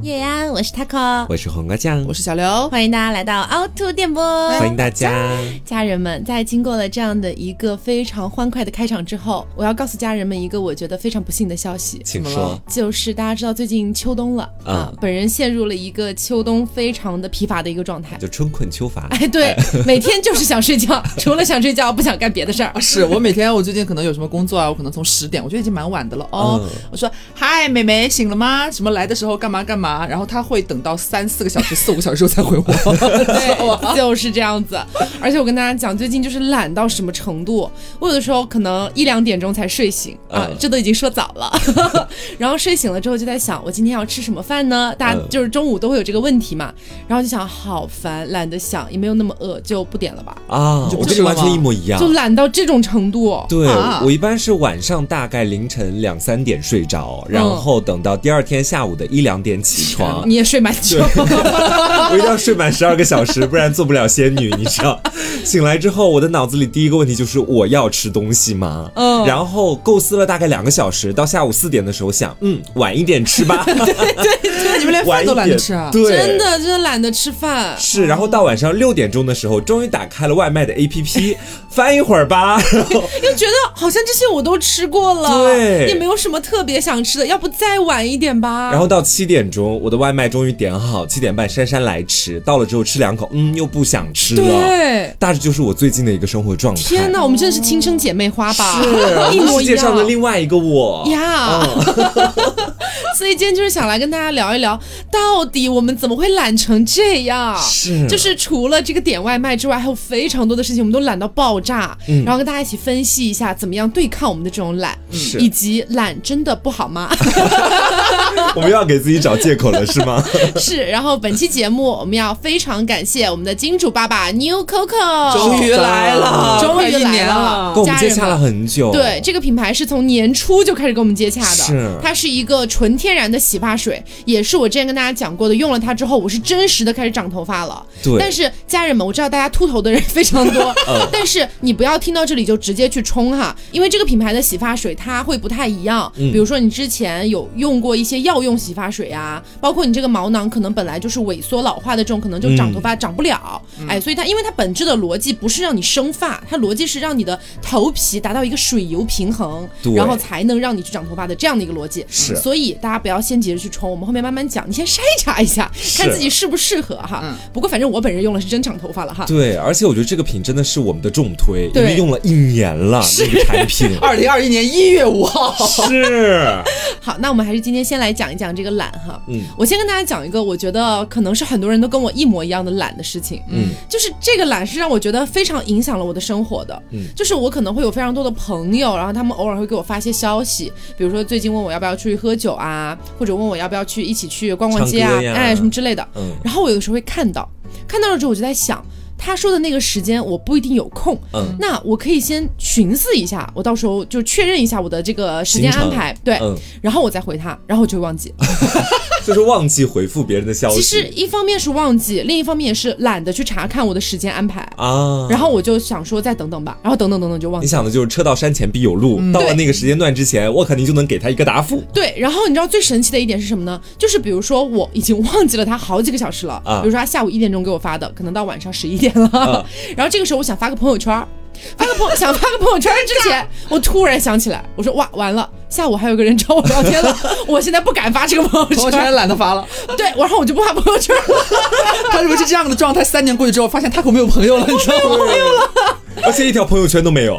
叶安，我是 taco，我是黄瓜酱，我是小刘，欢迎大家来到凹凸电波，欢迎大家，家人们。在经过了这样的一个非常欢快的开场之后，我要告诉家人们一个我觉得非常不幸的消息，请说，就是大家知道最近秋冬了啊，本人陷入了一个秋冬非常的疲乏的一个状态，就春困秋乏。哎，对，每天就是想睡觉，除了想睡觉，不想干别的事儿。是我每天，我最近可能有什么工作啊，我可能从十点，我觉得已经蛮晚的了哦。我说嗨，美眉醒了吗？什么来的时候干嘛干嘛？啊，然后他会等到三四个小时、四五个小时之后才回我，对，就是这样子。而且我跟大家讲，最近就是懒到什么程度，我有的时候可能一两点钟才睡醒啊，这都已经说早了。然后睡醒了之后就在想，我今天要吃什么饭呢？大家就是中午都会有这个问题嘛。然后就想，好烦，懒得想，也没有那么饿，就不点了吧。啊，我跟你完全一模一样，就懒到这种程度。对我一般是晚上大概凌晨两三点睡着，然后等到第二天下午的一两点起。起床，你也睡蛮久，我一定要睡满十二个小时，不然做不了仙女。你知道，醒来之后，我的脑子里第一个问题就是我要吃东西吗？嗯，然后构思了大概两个小时，到下午四点的时候想，嗯，晚一点吃吧。对对对，你们连饭都懒得吃啊？对，真的真的懒得吃饭。是，然后到晚上六点钟的时候，终于打开了外卖的 APP，翻一会儿吧，又觉得好像这些我都吃过了，对，也没有什么特别想吃的，要不再晚一点吧。然后到七点钟。我的外卖终于点好，七点半姗姗来迟。到了之后吃两口，嗯，又不想吃了。对，大致就是我最近的一个生活状态。天哪，我们真的是亲生姐妹花吧？是，世界上的另外一个我呀。所以今天就是想来跟大家聊一聊，到底我们怎么会懒成这样？是，就是除了这个点外卖之外，还有非常多的事情，我们都懒到爆炸。嗯，然后跟大家一起分析一下，怎么样对抗我们的这种懒，以及懒真的不好吗？我们要给自己找借口了，是吗？是。然后本期节目我们要非常感谢我们的金主爸爸 New Coco，终于来了，终于来了，跟我们接洽了很久。对，这个品牌是从年初就开始跟我们接洽的，是。它是一个纯天。然的洗发水也是我之前跟大家讲过的，用了它之后，我是真实的开始长头发了。对，但是家人们，我知道大家秃头的人非常多，但是你不要听到这里就直接去冲哈，因为这个品牌的洗发水它会不太一样。比如说你之前有用过一些药用洗发水啊，包括你这个毛囊可能本来就是萎缩老化的这种，可能就长头发长不了。哎，所以它因为它本质的逻辑不是让你生发，它逻辑是让你的头皮达到一个水油平衡，然后才能让你去长头发的这样的一个逻辑。是，所以大家。不要先急着去冲，我们后面慢慢讲。你先筛查一下，看自己适不适合哈。不过反正我本人用了是真长头发了哈。对，而且我觉得这个品真的是我们的重推，因为用了一年了这个产品。二零二一年一月五号是。好，那我们还是今天先来讲一讲这个懒哈。嗯，我先跟大家讲一个，我觉得可能是很多人都跟我一模一样的懒的事情。嗯，就是这个懒是让我觉得非常影响了我的生活的。嗯，就是我可能会有非常多的朋友，然后他们偶尔会给我发一些消息，比如说最近问我要不要出去喝酒啊。或者问我要不要去一起去逛逛街啊，哎，什么之类的。嗯，然后我有的时候会看到，看到了之后我就在想。他说的那个时间我不一定有空，嗯，那我可以先寻思一下，我到时候就确认一下我的这个时间安排，对，然后我再回他，然后我就会忘记，就是忘记回复别人的消息。其实一方面是忘记，另一方面也是懒得去查看我的时间安排啊。然后我就想说再等等吧，然后等等等等就忘记。你想的就是车到山前必有路，到了那个时间段之前，我肯定就能给他一个答复。对，然后你知道最神奇的一点是什么呢？就是比如说我已经忘记了他好几个小时了，比如说他下午一点钟给我发的，可能到晚上十一点。了，然后这个时候我想发个朋友圈，发个朋 想发个朋友圈之前，我突然想起来，我说哇完了，下午还有个人找我聊天了，我现在不敢发这个朋友圈，朋友圈懒得发了，对，然后我就不发朋友圈了。他如果是这样的状态，三年过去之后，发现他可没有朋友了，你知道吗？没有了，而且一条朋友圈都没有。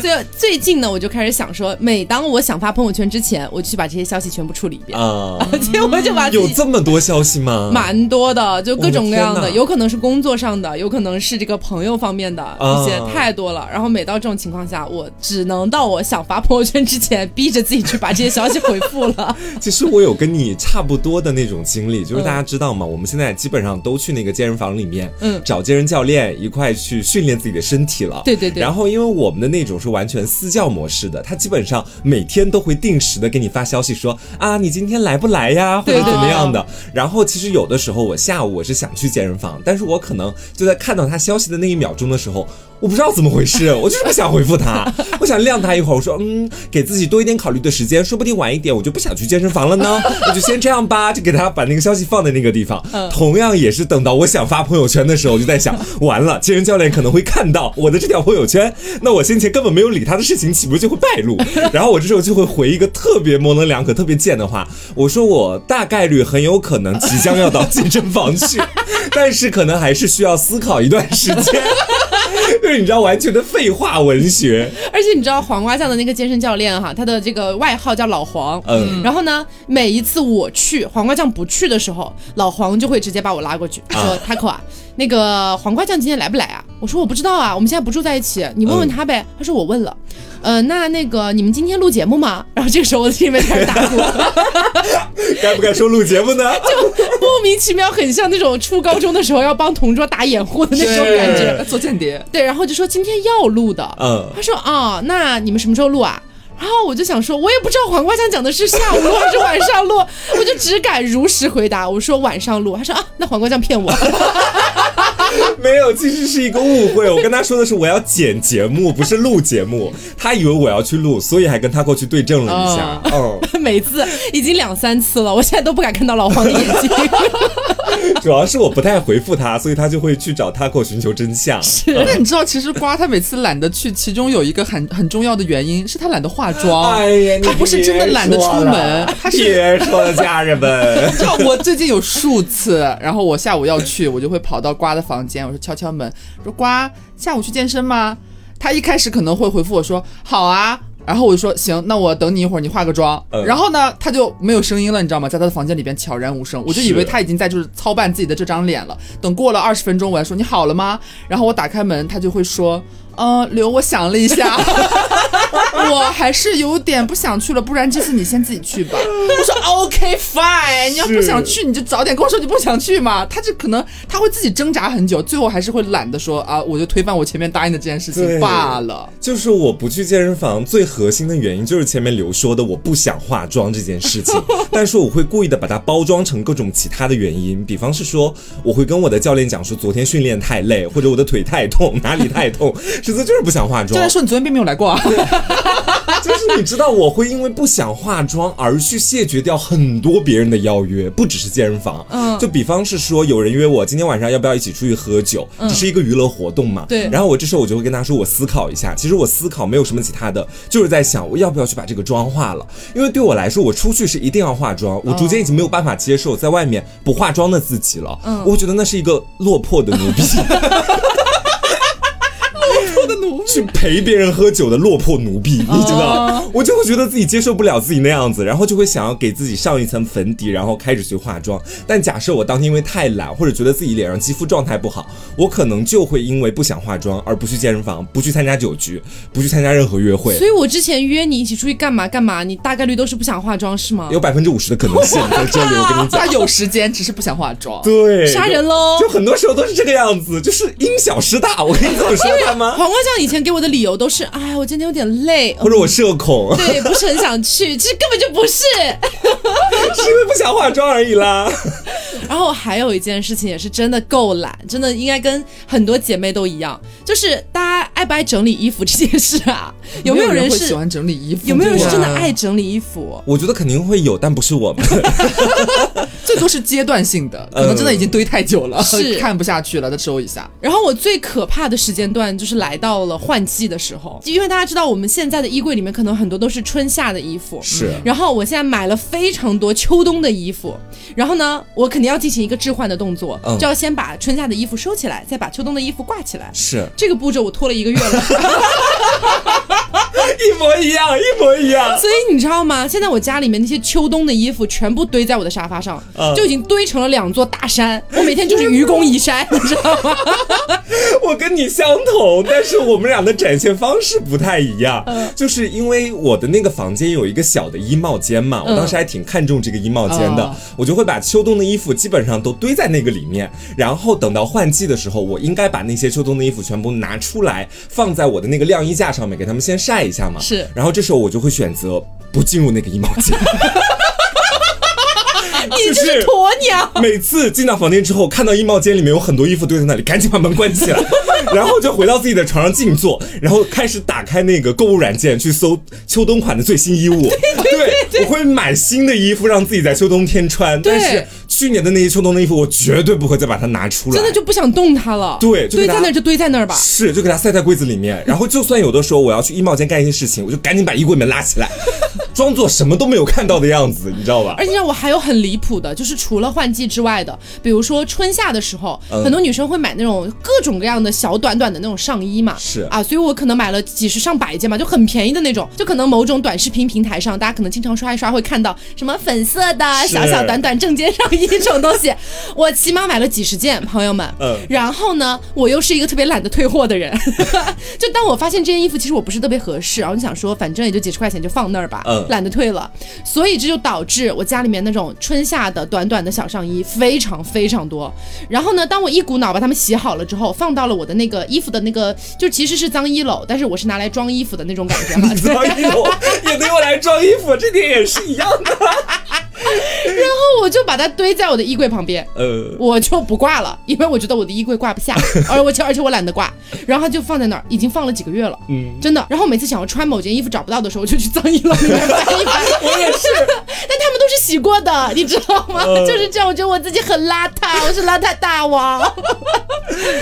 所以最近呢，我就开始想说，每当我想发朋友圈之前，我就去把这些消息全部处理一遍啊。结果就把有这么多消息吗？蛮多的，就各种各样的，有可能是工作上的，有可能是这个朋友方面的一些，太多了。然后每到这种情况下，我只能到我想发朋友圈之前，逼着自己去把这些消息回复了。其实我有跟你差不多的那种经历，就是大家知道吗？我们现在基本上都去那个健身房里面，嗯，找健身教练一块去训练自己的身体了。对对对。然后因为我们的那种是。完全私教模式的，他基本上每天都会定时的给你发消息说啊，你今天来不来呀，或者怎么样的。然后其实有的时候我下午我是想去健身房，但是我可能就在看到他消息的那一秒钟的时候。我不知道怎么回事，我就是不想回复他，我想晾他一会儿。我说，嗯，给自己多一点考虑的时间，说不定晚一点我就不想去健身房了呢。我就先这样吧，就给他把那个消息放在那个地方。同样也是等到我想发朋友圈的时候，我就在想，完了，健身教练可能会看到我的这条朋友圈，那我先前根本没有理他的事情，岂不是就会败露？然后我这时候就会回一个特别模棱两可、特别贱的话，我说我大概率很有可能即将要到健身房去，但是可能还是需要思考一段时间。就是你知道完全的废话文学，而且你知道黄瓜酱的那个健身教练哈，他的这个外号叫老黄。嗯，然后呢，每一次我去黄瓜酱不去的时候，老黄就会直接把我拉过去，说 Taco 啊，那个黄瓜酱今天来不来啊？我说我不知道啊，我们现在不住在一起，你问问他呗。他说我问了。呃，那那个你们今天录节目吗？然后这个时候我的心里面开始打鼓，该不该说录节目呢？就莫名其妙，很像那种初高中的时候要帮同桌打掩护的那种感觉，做间谍。对，然后就说今天要录的。嗯，他说啊，那你们什么时候录啊？然后我就想说，我也不知道黄瓜酱讲的是下午录还是晚上录，我就只敢如实回答，我说晚上录。他说啊，那黄瓜酱骗我。没有，其实是一个误会。我跟他说的是我要剪节目，不是录节目。他以为我要去录，所以还跟他过去对证了一下。哦，每次已经两三次了，我现在都不敢看到老黄的眼睛。主要是我不太回复他，所以他就会去找他给我寻求真相。是，那你知道，其实瓜他每次懒得去，其中有一个很很重要的原因是他懒得化妆。哎呀，他不是真的懒得出门，他是别说了，家人们。就我最近有数次，然后我下午要去，我就会跑到瓜的房间，我说敲敲门，说瓜下午去健身吗？他一开始可能会回复我说好啊。然后我就说行，那我等你一会儿，你化个妆。然后呢，他就没有声音了，你知道吗？在他的房间里边悄然无声，我就以为他已经在就是操办自己的这张脸了。等过了二十分钟，我还说你好了吗？然后我打开门，他就会说。嗯，刘，我想了一下，我还是有点不想去了，不然这次你先自己去吧。我说 OK fine，你要不想去，你就早点跟我说你不想去嘛。他就可能他会自己挣扎很久，最后还是会懒得说啊，我就推翻我前面答应的这件事情罢了。就是我不去健身房最核心的原因，就是前面刘说的我不想化妆这件事情。但是我会故意的把它包装成各种其他的原因，比方是说我会跟我的教练讲说昨天训练太累，或者我的腿太痛，哪里太痛。实则就是不想化妆。教练说你昨天并没有来过啊。就是你知道我会因为不想化妆而去谢绝掉很多别人的邀约，不只是健身房。嗯。就比方是说有人约我今天晚上要不要一起出去喝酒，只是一个娱乐活动嘛？对。然后我这时候我就会跟他说我思考一下。其实我思考没有什么其他的，就是在想我要不要去把这个妆化了。因为对我来说，我出去是一定要化妆。我逐渐已经没有办法接受在外面不化妆的自己了。嗯。我觉得那是一个落魄的奴婢。去陪别人喝酒的落魄奴婢，你知道？我就会觉得自己接受不了自己那样子，然后就会想要给自己上一层粉底，然后开始去化妆。但假设我当天因为太懒，或者觉得自己脸上肌肤状态不好，我可能就会因为不想化妆而不去健身房，不去参加酒局，不去参加任何约会。所以我之前约你一起出去干嘛干嘛，你大概率都是不想化妆是吗？有百分之五十的可能性在这里，我跟你讲。他有时间，只是不想化妆。对，杀人喽！就很多时候都是这个样子，就是因小失大。我跟你这么说 他吗？黄瓜酱以前给我的理由都是，哎，我今天有点累，或者我社恐，对，不是很想去。其实根本就不是，是因为不想化妆而已啦。然后还有一件事情也是真的够懒，真的应该跟很多姐妹都一样，就是大家爱不爱整理衣服这件事啊？有没有人是喜欢整理衣服？有没有人是真的爱整理衣服？我觉得肯定会有，但不是我们，这都是阶段性的，可能真的已经堆太久了，是看不下去了，再收一下。然后我最可怕的时间段就是来到了换季的时候，因为大家知道我们现在的衣柜里面可能很多都是春夏的衣服，是。然后我现在买了非常多秋冬的衣服，然后呢，我肯定要进行一个置换的动作，就要先把春夏的衣服收起来，再把秋冬的衣服挂起来。是这个步骤我拖了一个月了。一模一样，一模一样。所以你知道吗？现在我家里面那些秋冬的衣服全部堆在我的沙发上，就已经堆成了两座大山。我每天就是愚公移山，你知道吗？我跟你相同，但是我们俩的展现方式不太一样。就是因为我的那个房间有一个小的衣帽间嘛，我当时还挺看重这个衣帽间的，我就会把秋冬的衣服基本上都堆在那个里面，然后等到换季的时候，我应该把那些秋冬的衣服全部拿出来，放在我的那个晾衣架上面，给他们先晒一下嘛。是，然后这时候我就会选择不进入那个衣帽间。你就是鸵鸟。每次进到房间之后，看到衣帽间里面有很多衣服堆在那里，赶紧把门关起来，然后就回到自己的床上静坐，然后开始打开那个购物软件去搜秋冬款的最新衣物。对，我会买新的衣服让自己在秋冬天穿，但是。去年的那些秋冬的衣服，我绝对不会再把它拿出来，真的就不想动它了。对，堆在那儿就堆在那儿吧。是，就给它塞在柜子里面。然后，就算有的时候我要去衣帽间干一些事情，我就赶紧把衣柜门拉起来，装作什么都没有看到的样子，你知道吧？而且让我还有很离谱的，就是除了换季之外的，比如说春夏的时候，很多女生会买那种各种各样的小短短的那种上衣嘛。是啊，所以我可能买了几十上百件嘛，就很便宜的那种。就可能某种短视频平台上，大家可能经常刷一刷会看到什么粉色的小小短短正肩上衣这种东西。我起码买了几十件，朋友们。嗯。然后呢，我又是一个特别懒得退货的人。就当我发现这件衣服其实我不是特别合适，然后就想说，反正也就几十块钱，就放那儿吧。嗯。懒得退了，所以这就导致我家里面那种春夏的短短的小上衣非常非常多。然后呢，当我一股脑把它们洗好了之后，放到了我的那个衣服的那个，就其实是脏衣篓，但是我是拿来装衣服的那种感觉嘛。脏衣篓也得用来装衣服，这点也是一样的。然后我就把它堆在我的衣柜旁边，呃，我就不挂了，因为我觉得我的衣柜挂不下，而我且而且我懒得挂，然后它就放在那儿，已经放了几个月了，嗯，真的。然后每次想要穿某件衣服找不到的时候，我就去脏衣篓里面翻一翻。我也是，但他们都是洗过的，你知道吗？就是这样，我觉得我自己很邋遢，我是邋遢大王。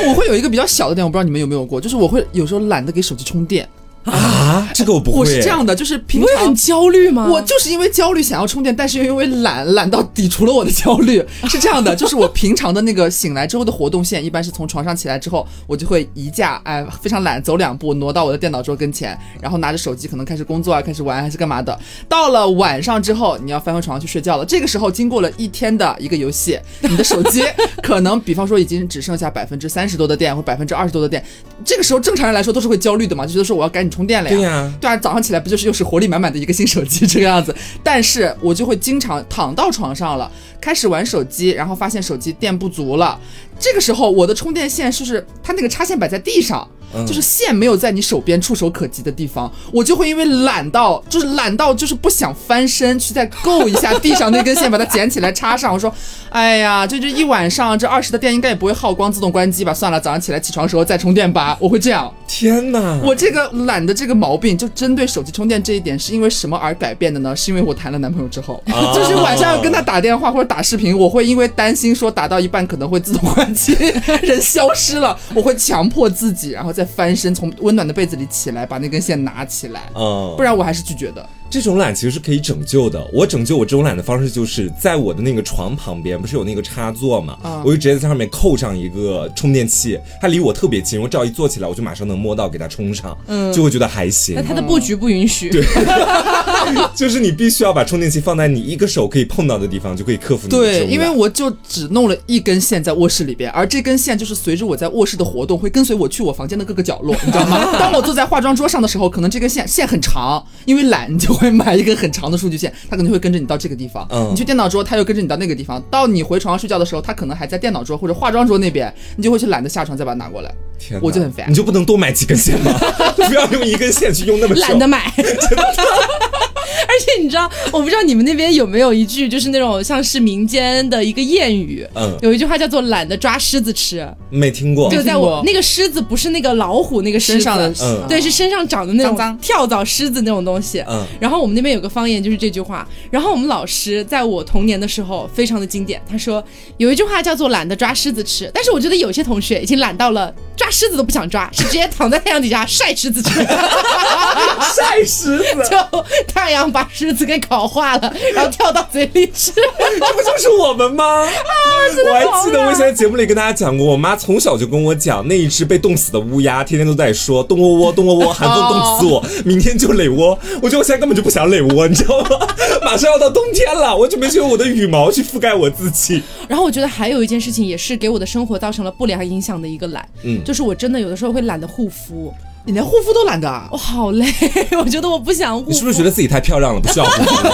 我会有一个比较小的点，我不知道你们有没有过，就是我会有时候懒得给手机充电。啊，这个我不会。我是这样的，就是平常很焦虑吗？我就是因为焦虑想要充电，但是又因为懒，懒到抵除了我的焦虑。是这样的，就是我平常的那个醒来之后的活动线，一般是从床上起来之后，我就会移架，哎，非常懒，走两步挪到我的电脑桌跟前，然后拿着手机可能开始工作啊，开始玩还是干嘛的。到了晚上之后，你要翻回床上去睡觉了。这个时候经过了一天的一个游戏，你的手机 可能比方说已经只剩下百分之三十多的电或百分之二十多的电。这个时候正常人来说都是会焦虑的嘛，就觉得说我要赶紧。充电了呀，对呀，对啊，早上起来不就是又是活力满满的一个新手机这个样子？但是我就会经常躺到床上了，开始玩手机，然后发现手机电不足了。这个时候我的充电线就是它那个插线摆在地上。就是线没有在你手边触手可及的地方，我就会因为懒到，就是懒到就是不想翻身去再够一下地上那根线，把它捡起来插上。我说，哎呀，这这一晚上这二十的电应该也不会耗光，自动关机吧？算了，早上起来起床时候再充电吧。我会这样。天哪，我这个懒的这个毛病，就针对手机充电这一点，是因为什么而改变的呢？是因为我谈了男朋友之后，就是晚上要跟他打电话或者打视频，我会因为担心说打到一半可能会自动关机，人消失了，我会强迫自己，然后再。翻身从温暖的被子里起来，把那根线拿起来，嗯，不然我还是拒绝的。这种懒其实是可以拯救的。我拯救我这种懒的方式，就是在我的那个床旁边，不是有那个插座嘛？我就直接在上面扣上一个充电器，它离我特别近，我只要一坐起来，我就马上能摸到，给它充上，嗯，就会觉得还行。那它的布局不允许。对，就是你必须要把充电器放在你一个手可以碰到的地方，就可以克服。对，因为我就只弄了一根线在卧室里边，而这根线就是随着我在卧室的活动，会跟随我去我房间的各个角落，你知道吗？当我坐在化妆桌上的时候，可能这根线线很长，因为懒就。会买一根很长的数据线，它可能会跟着你到这个地方。嗯，你去电脑桌，它又跟着你到那个地方。到你回床上睡觉的时候，它可能还在电脑桌或者化妆桌那边，你就会去懒得下床再把它拿过来。天，我就很烦。你就不能多买几根线吗？不要用一根线去用那么懒得买。而 且你知道，我不知道你们那边有没有一句，就是那种像是民间的一个谚语。嗯，有一句话叫做“懒得抓狮子吃”，没听过。就在我那个狮子不是那个老虎那个身上的，对，是身上长的那种跳蚤狮子那种东西。嗯，然后我们那边有个方言就是这句话。然后我们老师在我童年的时候非常的经典，他说有一句话叫做“懒得抓狮子吃”，但是我觉得有些同学已经懒到了抓狮子都不想抓，是直接躺在太阳底下晒狮子去。晒狮子，就太阳。把狮子给烤化了，然后跳到嘴里吃，这不就是我们吗？啊，我还记得我以前在节目里跟大家讲过，我妈从小就跟我讲，那一只被冻死的乌鸦，天天都在说冻窝窝，冻窝窝，寒风冻死我，明天就垒窝。我觉得我现在根本就不想垒窝，你知道吗？马上要到冬天了，我准备用我的羽毛去覆盖我自己。然后我觉得还有一件事情，也是给我的生活造成了不良影响的一个懒，嗯，就是我真的有的时候会懒得护肤。你连护肤都懒得，我好累，我觉得我不想护。你是不是觉得自己太漂亮了，不需要护肤？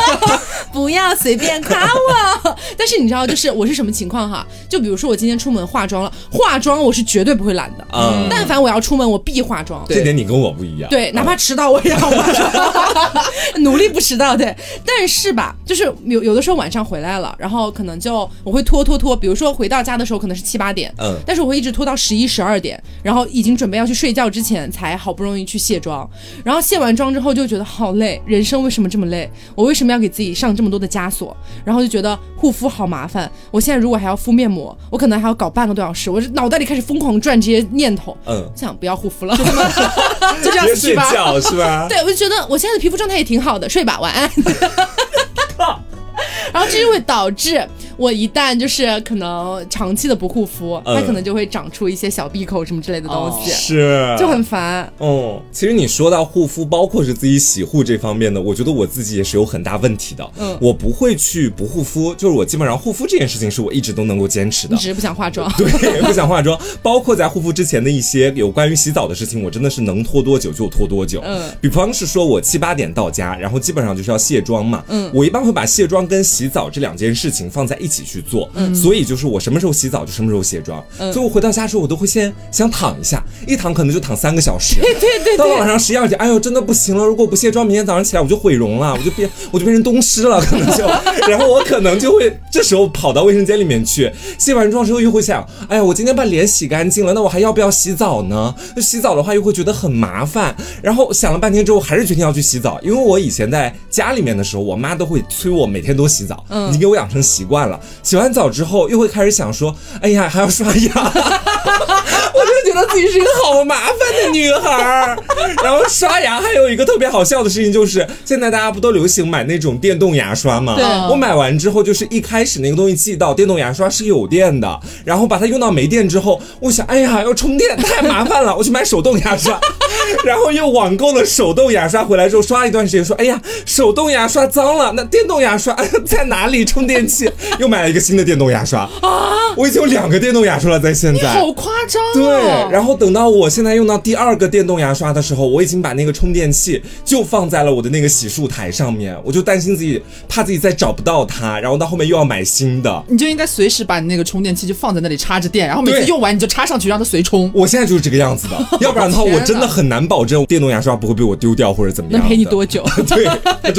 不要随便夸我。但是你知道，就是我是什么情况哈？就比如说我今天出门化妆了，化妆我是绝对不会懒的。嗯，但凡我要出门，我必化妆。这点你跟我不一样。对，哪怕迟到我也要化妆，努力不迟到。对，但是吧，就是有有的时候晚上回来了，然后可能就我会拖拖拖。比如说回到家的时候可能是七八点，嗯，但是我会一直拖到十一十二点，然后已经准备要去睡觉之前才。好不容易去卸妆，然后卸完妆之后就觉得好累，人生为什么这么累？我为什么要给自己上这么多的枷锁？然后就觉得护肤好麻烦。我现在如果还要敷面膜，我可能还要搞半个多小时。我脑袋里开始疯狂转这些念头，嗯，想不要护肤了，就这样睡觉是吧？对，我就觉得我现在的皮肤状态也挺好的，睡吧，晚安。然后这就会导致。我一旦就是可能长期的不护肤，它可能就会长出一些小闭口什么之类的东西，是就很烦。哦，其实你说到护肤，包括是自己洗护这方面的，我觉得我自己也是有很大问题的。嗯，我不会去不护肤，就是我基本上护肤这件事情是我一直都能够坚持的。你只是不想化妆，对，不想化妆。包括在护肤之前的一些有关于洗澡的事情，我真的是能拖多久就拖多久。嗯，比方是说我七八点到家，然后基本上就是要卸妆嘛。嗯，我一般会把卸妆跟洗澡这两件事情放在一起去做。所以就是我什么时候洗澡就什么时候卸妆，所以我回到家之后我都会先想躺一下，一躺可能就躺三个小时。对对对。到了晚上十一二点，哎呦真的不行了，如果不卸妆，明天早上起来我就毁容了，我就变我就变成东施了，可能就，然后我可能就会这时候跑到卫生间里面去，卸完妆之后又会想，哎呀我今天把脸洗干净了，那我还要不要洗澡呢？那洗澡的话又会觉得很麻烦，然后想了半天之后还是决定要去洗澡，因为我以前在家里面的时候，我妈都会催我每天都洗澡，已经给我养成习惯了，洗完澡之后又会开始想说，哎呀，还要刷牙，我就觉得自己是一个好麻烦的女孩。然后刷牙还有一个特别好笑的事情，就是现在大家不都流行买那种电动牙刷吗？对。我买完之后，就是一开始那个东西寄到，电动牙刷是有电的，然后把它用到没电之后，我想，哎呀，要充电太麻烦了，我去买手动牙刷，然后又网购了手动牙刷回来之后刷了一段时间，说，哎呀，手动牙刷脏了，那电动牙刷 在哪里充电器？又买了一个。新的电动牙刷啊！我已经有两个电动牙刷了，在现在。好夸张。对，然后等到我现在用到第二个电动牙刷的时候，我已经把那个充电器就放在了我的那个洗漱台上面，我就担心自己，怕自己再找不到它，然后到后面又要买新的。你就应该随时把你那个充电器就放在那里插着电，然后每次用完你就插上去让它随充。我现在就是这个样子的，要不然的话我真的很难保证电动牙刷不会被我丢掉或者怎么样。能陪你多久？对，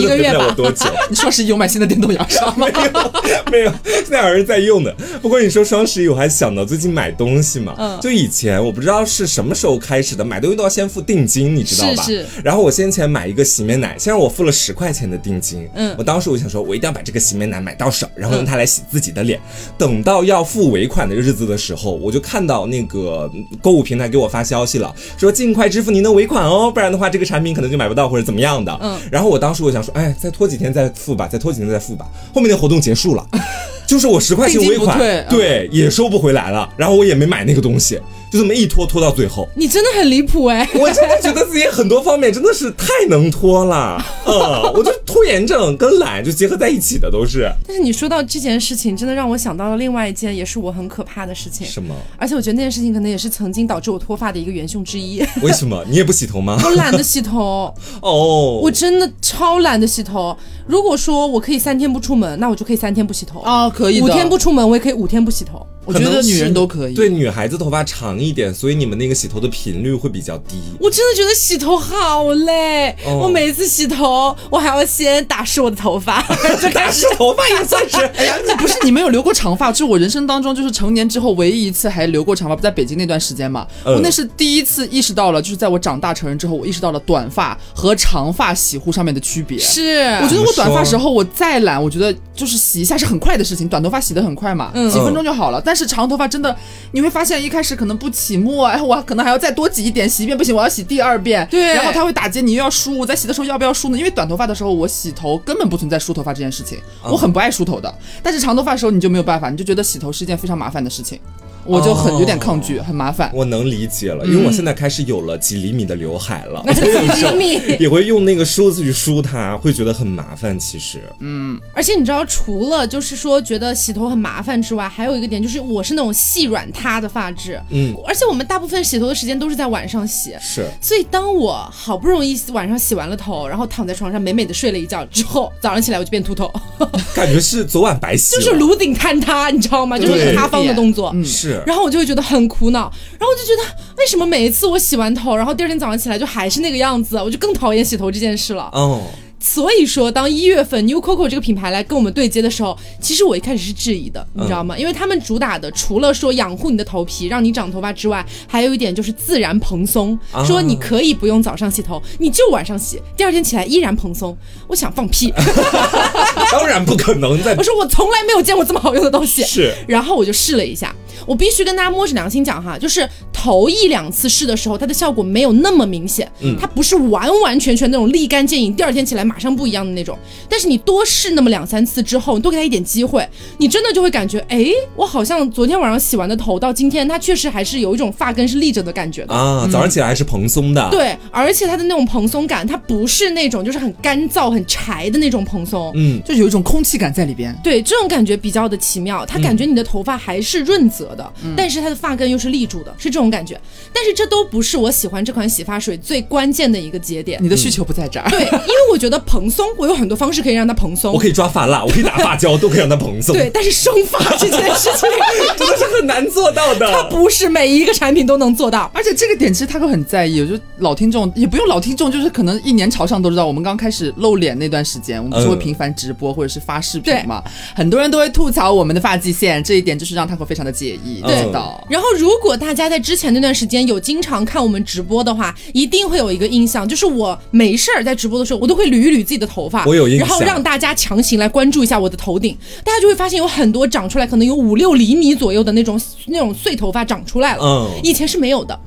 一个月吧。多久？你双十一有买新的电动牙刷吗？没有，没有，现在还是在用的。不过你说双十一，我还想到最近买东西嘛。嗯。就以前我不知道是什么时候开始的，买东西都要先付定金，你知道吧？是是。然后我先前买一个洗面奶，先让我付了十块钱的定金。嗯。我当时我想说，我一定要把这个洗面奶买到手，然后用它来洗自己的脸。等到要付尾款的日子的时候，我就看到那个购物平台给我发消息了，说尽快支付您的尾款哦，不然的话这个产品可能就买不到或者怎么样的。嗯。然后我当时我想说，哎，再拖几天再付吧，再拖几天再付吧。后面的活动结束了。就是我十块钱尾款，对，也收不回来了，然后我也没买那个东西。就这么一拖拖到最后，你真的很离谱哎！我真的觉得自己很多方面真的是太能拖了，嗯，我就拖延症跟懒就结合在一起的都是。但是你说到这件事情，真的让我想到了另外一件也是我很可怕的事情。什么？而且我觉得那件事情可能也是曾经导致我脱发的一个元凶之一。为什么？你也不洗头吗？我懒得洗头哦，我真的超懒得洗头。如果说我可以三天不出门，那我就可以三天不洗头啊，可以。五天不出门，我也可以五天不洗头。我觉得女人都可以，对女孩子头发长一点，所以你们那个洗头的频率会比较低。我真的觉得洗头好累，我每次洗头，我还要先打湿我的头发，打湿头发也算是。哎呀，你不是你没有留过长发，就是我人生当中就是成年之后唯一一次还留过长发，不在北京那段时间嘛，我那是第一次意识到了，就是在我长大成人之后，我意识到了短发和长发洗护上面的区别。是，我觉得我短发时候我再懒，我觉得就是洗一下是很快的事情，短头发洗的很快嘛，几分钟就好了，但。但是长头发真的，你会发现一开始可能不起沫，哎，我可能还要再多挤一点，洗一遍不行，我要洗第二遍。对，然后它会打结，你又要梳。我在洗的时候要不要梳呢？因为短头发的时候，我洗头根本不存在梳头发这件事情，我很不爱梳头的。但是长头发的时候你就没有办法，你就觉得洗头是一件非常麻烦的事情。我就很有点抗拒，很麻烦。我能理解了，因为我现在开始有了几厘米的刘海了，几厘米 也会用那个梳子去梳它，会觉得很麻烦。其实，嗯，而且你知道，除了就是说觉得洗头很麻烦之外，还有一个点就是我是那种细软塌的发质，嗯，而且我们大部分洗头的时间都是在晚上洗，是，所以当我好不容易晚上洗完了头，然后躺在床上美美的睡了一觉之后，早上起来我就变秃头，感觉是昨晚白洗，就是颅顶坍塌，你知道吗？就是塌方的动作，嗯。是，然后我就会觉得很苦恼，然后我就觉得为什么每一次我洗完头，然后第二天早上起来就还是那个样子，我就更讨厌洗头这件事了。哦。所以说，当一月份 New Coco 这个品牌来跟我们对接的时候，其实我一开始是质疑的，你知道吗？因为他们主打的除了说养护你的头皮，让你长头发之外，还有一点就是自然蓬松，说你可以不用早上洗头，你就晚上洗，第二天起来依然蓬松。我想放屁，当然不可能在。我说我从来没有见过这么好用的东西。是，然后我就试了一下，我必须跟大家摸着良心讲哈，就是头一两次试的时候，它的效果没有那么明显，嗯，它不是完完全全那种立竿见影，第二天起来马上不一样的那种，但是你多试那么两三次之后，你多给它一点机会，你真的就会感觉，哎，我好像昨天晚上洗完的头，到今天它确实还是有一种发根是立着的感觉的啊，早上起来还是蓬松的。对，而且它的那种蓬松感，它不是那种就是很干燥、很柴的那种蓬松，嗯，就有一种空气感在里边。对，这种感觉比较的奇妙，它感觉你的头发还是润泽的，但是它的发根又是立住的，是这种感觉。但是这都不是我喜欢这款洗发水最关键的一个节点。你的需求不在这儿。对，因为我觉得蓬松。我有很多方式可以让它蓬松，我可以抓发蜡，我可以打发胶，都可以让它蓬松。对，但是生发这件事情 真的是很难做到的。它不是每一个产品都能做到，而且这个点其实他会很在意。我觉得老听众也不用老听众，就是可能一年朝上都知道，我们刚开始露脸那段时间，我们不是会频繁直播或者是发视频嘛？很多人都会吐槽我们的发际线，这一点就是让他会非常的介意。对的。然后如果大家在之前那段时间有经常看我们直播的话，一定会有一个印象，就是我没事儿在直播的时候，我都会捋一捋自己的头发。我有印象。然后让大家强行来关注一下我的头顶，大家就会发现有很多长出来，可能有五六厘米左右的那种那种碎头发长出来了。嗯，以前是没有的。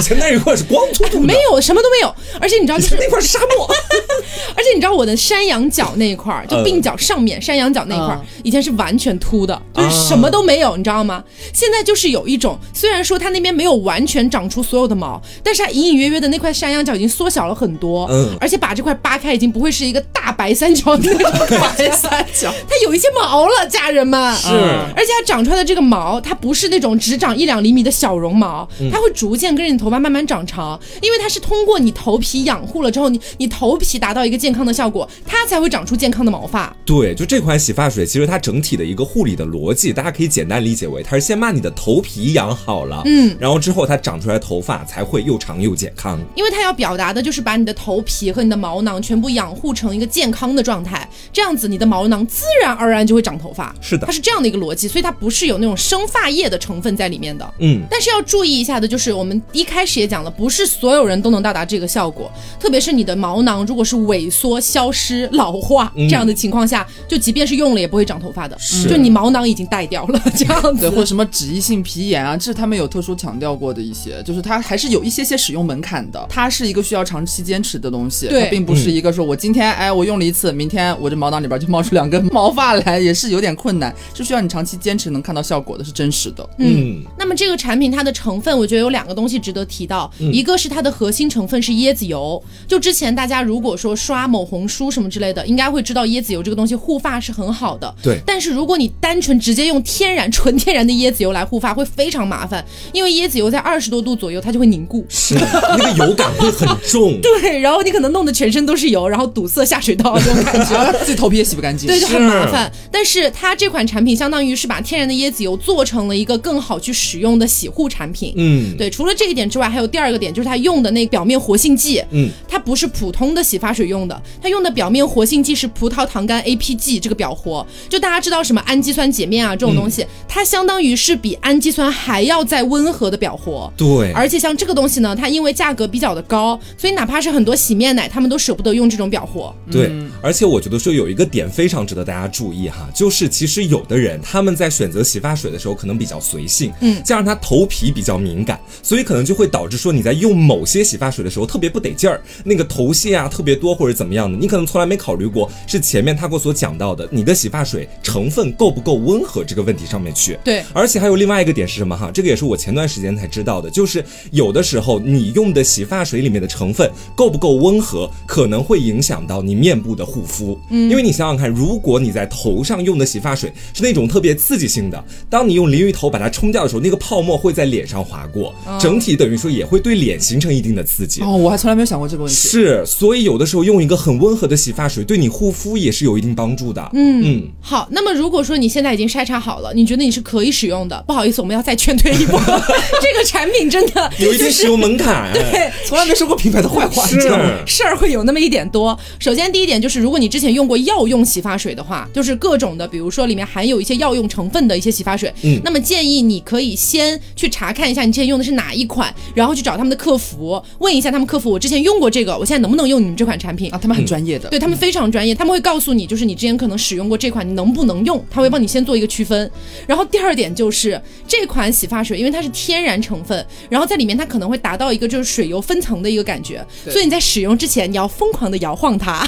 以前那一块是光秃秃，没有什么都没有。而且你知道，就是那块是沙漠。而且你知道我的山羊角那一块，就鬓角上面山羊角那一块，以前是完全秃的，就是什么都没有，你知道吗？现在就是有一种，虽然说它那边没有完全长出所有的毛，但是它隐隐约约的那块山羊角已经缩小了很多。嗯，而且把这块扒开，已经不会是一个大白三角那种 白三角，它有一些毛了，家人们。是，而且它长出来的这个毛，它不是那种只长一两厘米的小绒毛，它会逐渐跟着你头发慢慢长长，因为它是通过你头皮养护了之后，你你头皮达到一个健康的效果，它才会长出健康的毛发。对，就这款洗发水，其实它整体的一个护理的逻辑，大家可以简单理解为，它是先把你的头皮养好了，嗯，然后之后它长出来头发才会又长又健康。因为它要表达的就是把你的头皮和你的毛囊全部养护成一个健康的状态，这样子你的毛囊自然而然就会长头发。是的，它是这样的一个逻辑，所以它不是有那种生发液的成分在里面的。嗯，但是要注意一下的就是，我们一开始也讲了，不是所有人都能到达这个效果，特别是你的毛囊如果是萎缩、消失、老化这样的情况下，就即便是用了也不会长头发的。是，就你毛囊已经带掉了这样子，或者什么脂溢性皮炎啊，这是他们有特殊强调过的一些，就是它还是有一些些使用门槛的。它是一个需要长期坚持的东西，它，并不是一个说我今天哎我用了一次，明天我这毛囊里边就冒出两根毛发来，也是有点困难，是需要你长期坚持能看到效果的，是真实的。嗯，那么这个产品它的成分，我觉得有两个东西值得提到，一个是它的核心成分是椰子油，就之前大家如果说刷某红书什么之类的，应该会知道椰子油这个东西护发是很好的。对，但是如果你单纯直接用天然纯天然的椰子油来护发，会非常麻烦，因为椰子油在二十多度左右它就会凝固，是那个油感会很重。对，然后你可能弄得全身都是油，然后堵塞下水道这种感觉，自己头皮也洗不干净，对，就很麻烦。但是它这款产品相当于是把天然的椰子油做成了一个更好去使用的洗护产品。嗯，对。除了这一点之外，还有第二个点，就是它用的那表面活性剂，嗯，它不是普通的洗发水用的，它用的表面活性剂是葡萄糖苷 APG 这个表活。就大家知道什么氨基酸洁面啊这种东西，它相当于是比氨基酸还要再温和的表活。对。而且像这个东西呢，它因为价格比较的高，所以哪怕是很多洗面奶，他们都舍不得用这种表活。对。而且我觉得说有一个点非常值得大家注意哈，就是其实有的人他们在选择洗发水的时候可能比较随性，嗯，加上他头皮比较敏感，所以可能就会。导致说你在用某些洗发水的时候特别不得劲儿，那个头屑啊特别多或者怎么样的，你可能从来没考虑过是前面他给我所讲到的你的洗发水成分够不够温和这个问题上面去。对，而且还有另外一个点是什么哈？这个也是我前段时间才知道的，就是有的时候你用的洗发水里面的成分够不够温和，可能会影响到你面部的护肤。嗯，因为你想想看，如果你在头上用的洗发水是那种特别刺激性的，当你用淋浴头把它冲掉的时候，那个泡沫会在脸上划过，整体等于说也会对脸形成一定的刺激。哦，我还从来没有想过这个问题。是，所以有的时候用一个很温和的洗发水，对你护肤也是有一定帮助的。嗯嗯，好，那么如果说你现在已经筛查好了，你觉得你是可以使用的，不好意思，我们要再劝退一波，这个产品真的有一定使用门槛。对，从来没说过品牌的坏话，是事儿会有那么一点多。首先第一点就是，如果你之前用过药用洗发水的话，就是各种的，比如说里面含有一些药用成分的一些洗发水，嗯，那么建议你可以先去查看一下你之前用的是哪一款，然后去找他们的客服问一下他们客服，我之前用过这个，我现在能不能用你们这款产品？啊？他们很专业的，对他们非常专业，他们会告诉你，就是你之前可能使用过这款，你能不能用？他会帮你先做一个区分。然后第二点就是这款洗发水，因为它是天然成分，然后在里面它可能会达到一个就是水油分层的一个感觉，所以你在使用之前你要疯狂的摇晃它，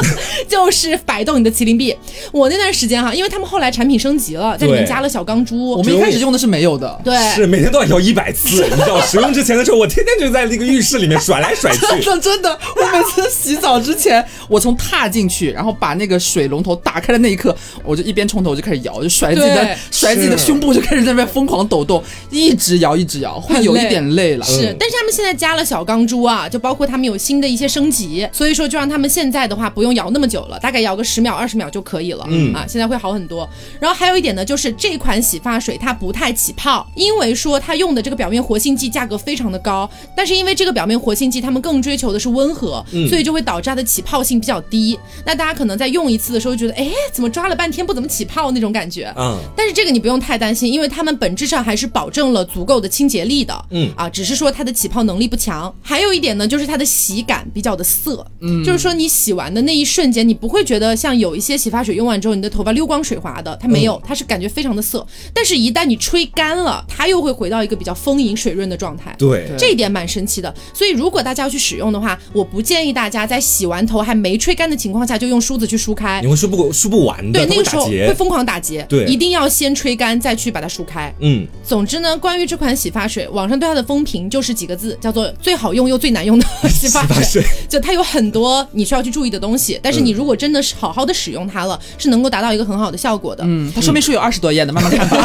就是摆动你的麒麟臂。我那段时间哈，因为他们后来产品升级了，在里面加了小钢珠，我们一开始用的是没有的，对，是每天都要摇一百次，你知道，使用之前的时候，我天天就在那个浴室里面甩来甩去，真 的真的，我每次洗澡之前，我从踏进去，然后把那个水龙头打开的那一刻，我就一边冲头就开始摇，就甩自己的甩自己的胸部，就开始在那边疯狂抖动，一直摇一直摇，会有一点累了。是，但是他们现在加了小钢珠啊，就包括他们有新的一些升级，所以说就让他们现在的话不用摇那么久了，大概摇个十秒二十秒就可以了。嗯啊，现在会好很多。然后还有一点呢，就是这款洗发水它不太起泡，因为说它用的这个表面活性剂价格非常的高，但是因为这个表面活性剂他们更追求的是温和，所以就会导致它的起泡性比较低。那大家可能在用一次的时候觉得，哎，怎么抓了半天不怎么起泡那种感觉？嗯，但是这个你不用太担心，因为他们本质上还是保证了足够的清洁力的。嗯啊，只是说它的起泡能力不强。还有一点呢，就是它的洗感比较的涩。嗯，就是说你洗完的那一瞬间，你不会觉得像有一些洗发水用完之后你的头发溜光水滑的，它没有，它是感觉非常的涩。但是，一旦你吹干了，它又会回到一个比较丰盈水润的状态。对，这一点蛮神奇的。所以，如果大家要去使用的话，我不建议大家在洗完头还没吹干的情况下就用梳子去梳开，你会梳不梳不完的。对，那个时候会疯狂打结。对，一定要先吹干再去把它梳开。嗯，总之呢，关于这款洗发水，网上对它的风评就是几个字，叫做最好用又最难用的洗发水。就它有很多你需要去注意的东西，但是你如果真的是好好的使用它了，是能够达到一个很好的效果的。嗯，它说明书有二十多页的，慢慢看吧。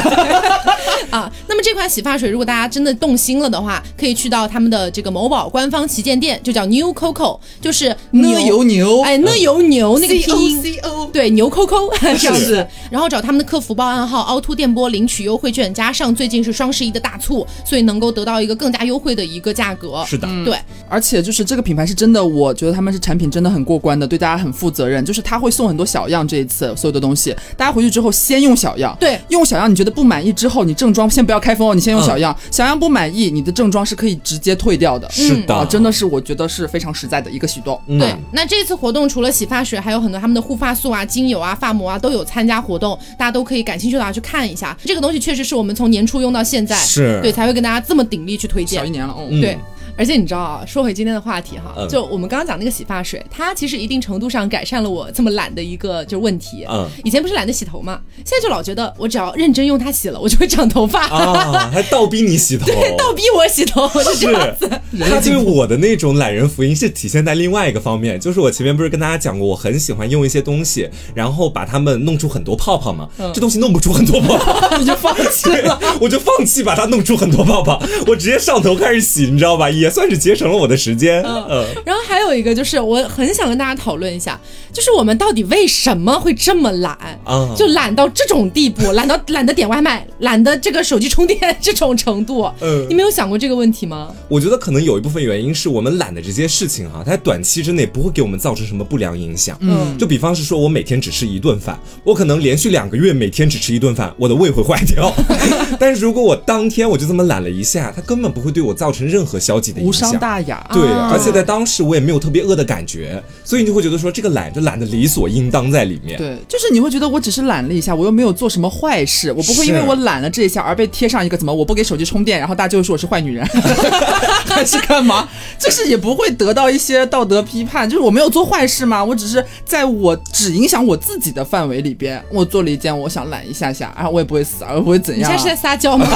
啊，那么这款洗发水，如果大家真的动心了的话，可以去到他们的这个某宝官方旗舰店，就叫 New Coco，就是牛牛，哎，呢油牛那个拼音，对，牛 Coco 这样子，然后找他们的客服报暗号凹凸电波领取优惠券，加上最近是双十一的大促，所以能够得到一个更加优惠的一个价格。是的，对，而且就是这个品牌是真的，我觉得他们是产品真的很过关的，对大家很负责任，就是他会送很多小样，这一次所有的东西，大家回去之后先用小样，对，用小样你觉得不满意之后，你正装先不要开封哦，你先用小样，小样不满意，你的正装是可以直接退掉的。是的，真的是我觉得是非常实在的一个举动。对，那这次活动除了洗发水，还有很多他们的护发素啊、精油啊、发膜啊都有参加活动，大家都可以感兴趣的话去看一下。这个东西确实是我们从年初用到现在，是对才会跟大家这么鼎力去推荐。小一年了，嗯，对。而且你知道啊，说回今天的话题哈，就我们刚刚讲那个洗发水，它其实一定程度上改善了我这么懒的一个就问题。嗯，以前不是懒得洗头嘛，现在就老觉得我只要认真用它洗了，我就会长头发啊，还倒逼你洗头，对，倒逼我洗头，是这样子。他对我的那种懒人福音是体现在另外一个方面，就是我前面不是跟大家讲过，我很喜欢用一些东西，然后把它们弄出很多泡泡嘛。嗯这东西弄不出很多泡泡，你就放弃了，我就放弃把它弄出很多泡泡，我直接上头开始洗，你知道吧？也算是节省了我。的时间，嗯，嗯然后还有一个就是，我很想跟大家讨论一下，就是我们到底为什么会这么懒啊？就懒到这种地步，懒到懒得点外卖，懒得这个手机充电这种程度。嗯，你没有想过这个问题吗？我觉得可能有一部分原因是我们懒的这些事情哈，它在短期之内不会给我们造成什么不良影响。嗯，就比方是说我每天只吃一顿饭，我可能连续两个月每天只吃一顿饭，我的胃会坏掉。但是如果我当天我就这么懒了一下，它根本不会对我造成任何消极的无伤大雅。对，而且在当时我也没有特别饿的感觉，所以你就会觉得说这个懒就懒得理所应当在里面。对，就是你会觉得我只是懒了一下，我又没有做什么坏事，我不会因为我懒了这一下而被贴上一个怎么我不给手机充电，然后大家就会说我是坏女人，还是干嘛？就是也不会得到一些道德批判，就是我没有做坏事嘛，我只是在我只影响我自己的范围里边，我做了一件我想懒一下下，然后我也不会死，而不会怎样。你现在是在撒娇吗？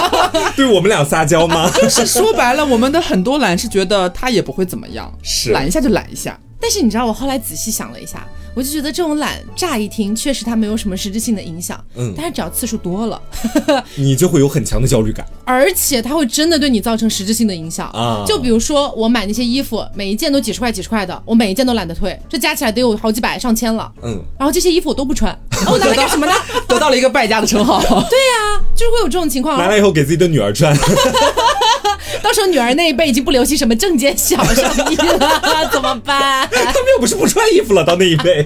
对我们俩撒娇吗？就是说白了，我们的很多懒是觉得他也不会怎么样，是懒一下就懒一下。但是你知道，我后来仔细想了一下。我就觉得这种懒，乍一听确实它没有什么实质性的影响，嗯，但是只要次数多了，你就会有很强的焦虑感，而且它会真的对你造成实质性的影响啊。就比如说我买那些衣服，每一件都几十块几十块的，我每一件都懒得退，这加起来得有好几百上千了，嗯，然后这些衣服我都不穿，我拿来干什么呢？得到了一个败家的称号。对呀，就是会有这种情况，拿来以后给自己的女儿穿，到时候女儿那一辈已经不流行什么正肩小上衣了，怎么办？他们又不是不穿衣服了，到那一辈。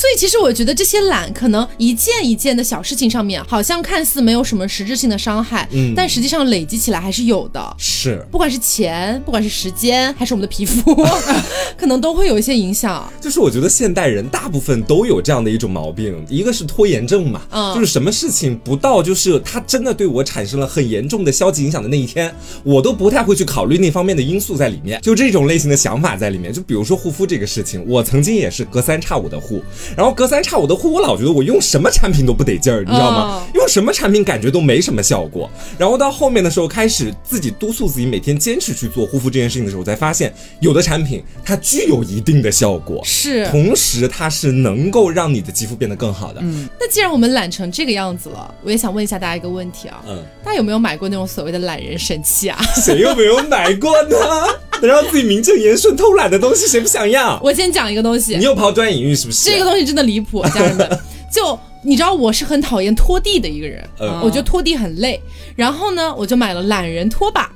所以其实我觉得这些懒，可能一件一件的小事情上面，好像看似没有什么实质性的伤害，嗯，但实际上累积起来还是有的。是，不管是钱，不管是时间，还是我们的皮肤，可能都会有一些影响。就是我觉得现代人大部分都有这样的一种毛病，一个是拖延症嘛，嗯，就是什么事情不到就是它真的对我产生了很严重的消极影响的那一天，我都不太会去考虑那方面的因素在里面。就这种类型的想法在里面。就比如说护肤这个事情，我曾经也是隔三差五的护。然后隔三差五的护，我老觉得我用什么产品都不得劲儿，你知道吗？用什么产品感觉都没什么效果。然后到后面的时候，开始自己督促自己每天坚持去做护肤这件事情的时候，才发现有的产品它具有一定的效果，是，同时它是能够让你的肌肤变得更好的。嗯，那既然我们懒成这个样子了，我也想问一下大家一个问题啊，嗯，大家有没有买过那种所谓的懒人神器啊？谁又没有买过呢？能让自己名正言顺偷懒的东西，谁不想要？我先讲一个东西，你又抛砖引玉是不是？这个东西真的离谱，家人们，就你知道我是很讨厌拖地的一个人，我觉得拖地很累，然后呢，我就买了懒人拖把。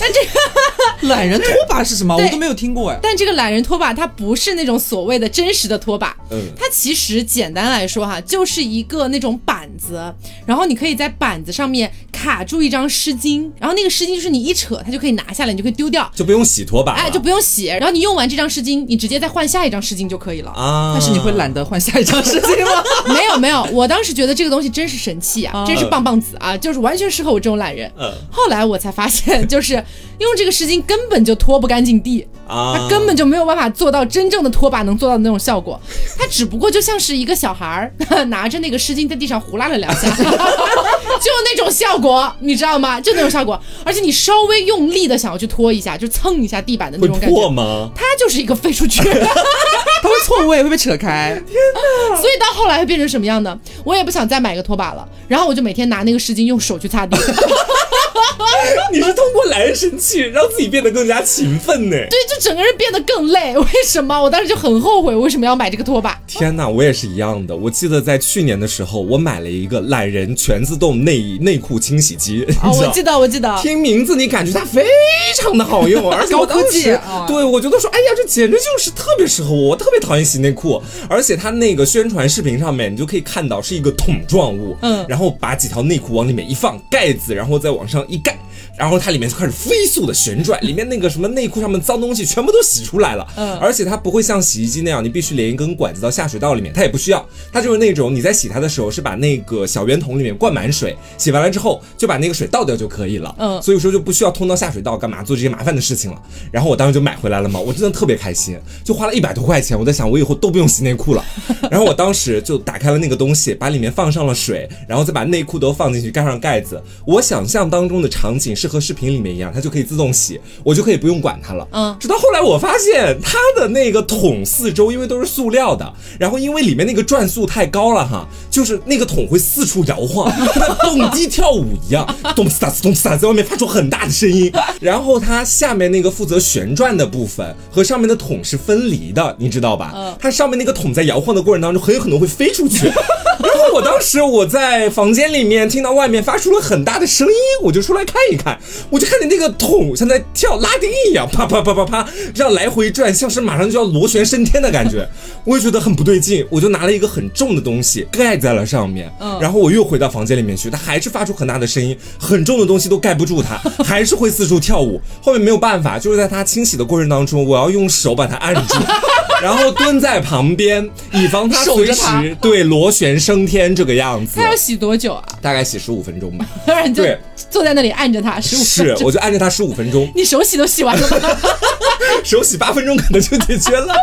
但这个 懒人拖把是什么？我都没有听过哎。但这个懒人拖把它不是那种所谓的真实的拖把，嗯，它其实简单来说哈，就是一个那种板子，然后你可以在板子上面卡住一张湿巾，然后那个湿巾就是你一扯它就可以拿下来，你就可以丢掉，就不用洗拖把，哎，就不用洗，然后你用完这张湿巾，你直接再换下一张湿巾就可以了啊。但是你会懒得换下一张湿巾吗？没有没有，我当时觉得这个东西真是神器啊，真是棒棒子啊，就是完全适合我这种懒人。嗯，后来我才发现就是。用这个湿巾根本就拖不干净地。啊，它根本就没有办法做到真正的拖把能做到的那种效果，它只不过就像是一个小孩儿 拿着那个湿巾在地上胡拉了两下，就那种效果，你知道吗？就那种效果，而且你稍微用力的想要去拖一下，就蹭一下地板的那种感觉。吗？它就是一个飞出去，它会错位，会被扯开。天哪！所以到后来会变成什么样呢？我也不想再买个拖把了，然后我就每天拿那个湿巾用手去擦地。你是通过来神器让自己变得更加勤奋呢？对，就整个人变得更累。为什么？我当时就很后悔，为什么要买这个拖把？天哪，我也是一样的。我记得在去年的时候，我买了一个懒人全自动内衣内裤清洗机。哦，我记得，我记得。听名字你感觉它非常的好用，而且高科技。对，我觉得说，哎呀，这简直就是特别适合我。我特别讨厌洗内裤，而且它那个宣传视频上面，你就可以看到是一个桶状物，嗯，然后把几条内裤往里面一放，盖子，然后再往上一盖。然后它里面就开始飞速的旋转，里面那个什么内裤上面脏东西全部都洗出来了。嗯，而且它不会像洗衣机那样，你必须连一根管子到下水道里面，它也不需要，它就是那种你在洗它的时候是把那个小圆桶里面灌满水，洗完了之后就把那个水倒掉就可以了。嗯，所以说就不需要通到下水道干嘛做这些麻烦的事情了。然后我当时就买回来了嘛，我真的特别开心，就花了一百多块钱。我在想我以后都不用洗内裤了。然后我当时就打开了那个东西，把里面放上了水，然后再把内裤都放进去，盖上盖子。我想象当中的场景是和视频里面一样。它就可以自动洗，我就可以不用管它了。嗯，直到后来我发现它的那个桶四周因为都是塑料的，然后因为里面那个转速太高了哈，就是那个桶会四处摇晃，像蹦迪跳舞一样，咚呲哒呲咚呲哒，在外面发出很大的声音。然后它下面那个负责旋转的部分和上面的桶是分离的，你知道吧？嗯，它上面那个桶在摇晃的过程当中很有可能会飞出去。然后我当时我在房间里面听到外面发出了很大的声音，我就出来看一看，我就看见那个桶像在跳拉丁一样，啪啪啪啪啪这样来回转，像是马上就要螺旋升天的感觉。我也觉得很不对劲，我就拿了一个很重的东西盖在了上面，然后我又回到房间里面去，它还是发出很大的声音，很重的东西都盖不住它，还是会四处跳舞。后面没有办法，就是在它清洗的过程当中，我要用手把它按住。然后蹲在旁边，以防它随时对螺旋升天这个样子。它要洗多久啊？大概洗十五分钟吧。对，坐在那里按着它是，我就按着它十五分钟。你手洗都洗完了吗？手洗八分钟可能就解决了。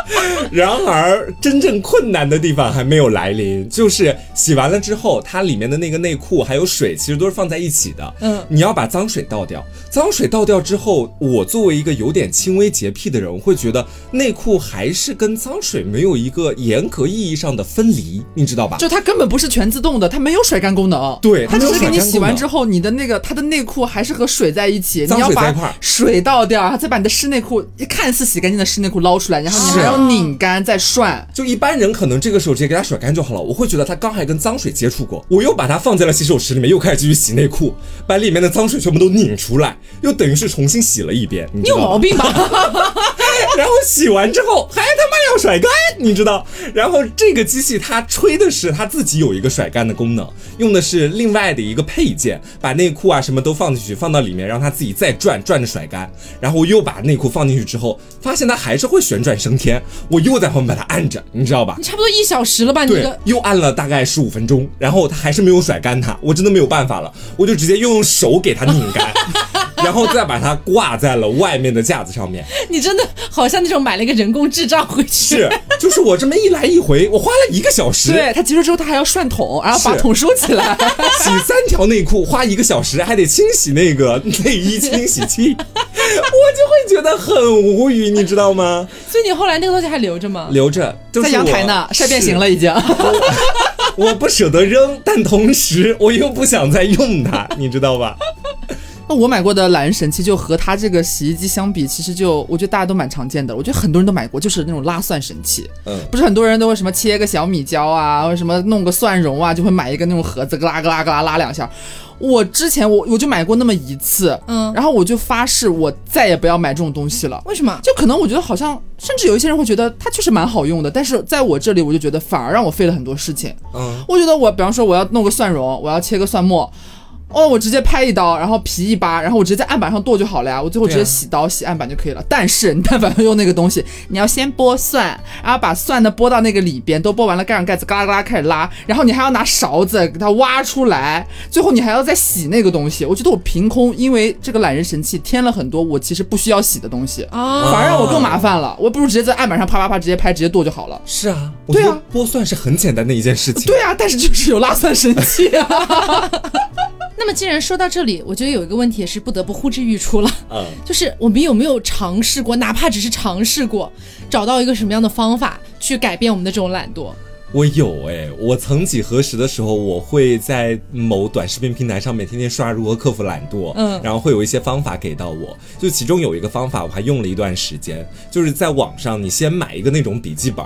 然而，真正困难的地方还没有来临，就是洗完了之后，它里面的那个内裤还有水，其实都是放在一起的。嗯，你要把脏水倒掉。脏水倒掉之后，我作为一个有点轻微洁癖的人，我会觉得内裤还是跟脏水没有一个严格意义上的分离，你知道吧？就它根本不是全自动的，它没有甩干功能。对，它只是给你洗完之后，你的那个它的内裤还是和水在一起，你要把水倒掉，然后再把你的湿内裤看似洗干净的湿内裤捞出来，然后你还要拧干再涮。就一般人可能这个时候直接给它甩干就好了，我会觉得它刚还跟脏水接触过，我又把它放在了洗手池里面，又开始继续洗内裤，把里面的脏水全部都拧出来，又等于是重新洗了一遍。你有毛病吧？然后洗完之后还他妈要甩干，你知道？然后这个机器它吹的是它自己有一个甩干的功能，用的是另外的一个配件，把内裤啊什么都放进去，放到里面让它自己再转转着甩干。然后又把内裤放进去之后，发现它还是会旋转升天，我又在后面把它按着，你知道吧？你差不多一小时了吧？对，又按了大概十五分钟，然后它还是没有甩干它，我真的没有办法了，我就直接又用手给它拧干。然后再把它挂在了外面的架子上面。你真的好像那种买了一个人工智障回去。是，就是我这么一来一回，我花了一个小时。对，它结束之后，它还要涮桶，然后把桶收起来，洗三条内裤花一个小时，还得清洗那个内衣清洗器，我就会觉得很无语，你知道吗？所以你后来那个东西还留着吗？留着，在阳台呢，晒变形了已经。我不舍得扔，但同时我又不想再用它，你知道吧？那我买过的懒人神器就和它这个洗衣机相比，其实就我觉得大家都蛮常见的。我觉得很多人都买过，就是那种拉蒜神器。嗯，不是很多人都会什么切个小米椒啊，或者什么弄个蒜蓉啊，就会买一个那种盒子，咯啦咯啦咯啦拉两下。我之前我我就买过那么一次，嗯，然后我就发誓我再也不要买这种东西了。为什么？就可能我觉得好像，甚至有一些人会觉得它确实蛮好用的，但是在我这里我就觉得反而让我费了很多事情。嗯，我觉得我比方说我要弄个蒜蓉，我要切个蒜末。哦，我直接拍一刀，然后皮一扒，然后我直接在案板上剁就好了呀。我最后直接洗刀洗案板就可以了。但是你但凡要用那个东西，你要先剥蒜，然后把蒜呢剥到那个里边，都剥完了，盖上盖子，嘎啦嘎啦开始拉，然后你还要拿勺子给它挖出来，最后你还要再洗那个东西。我觉得我凭空因为这个懒人神器添了很多我其实不需要洗的东西，啊反而让我更麻烦了。我不如直接在案板上啪啪啪直接拍，直接剁就好了。是啊，对啊，剥蒜是很简单的一件事情。对啊，但是就是有拉蒜神器啊。那么既然说到这里，我觉得有一个问题也是不得不呼之欲出了，嗯，就是我们有没有尝试过，哪怕只是尝试过，找到一个什么样的方法去改变我们的这种懒惰？我有哎，我曾几何时的时候，我会在某短视频平台上面天天刷如何克服懒惰，嗯，然后会有一些方法给到我，就其中有一个方法我还用了一段时间，就是在网上你先买一个那种笔记本，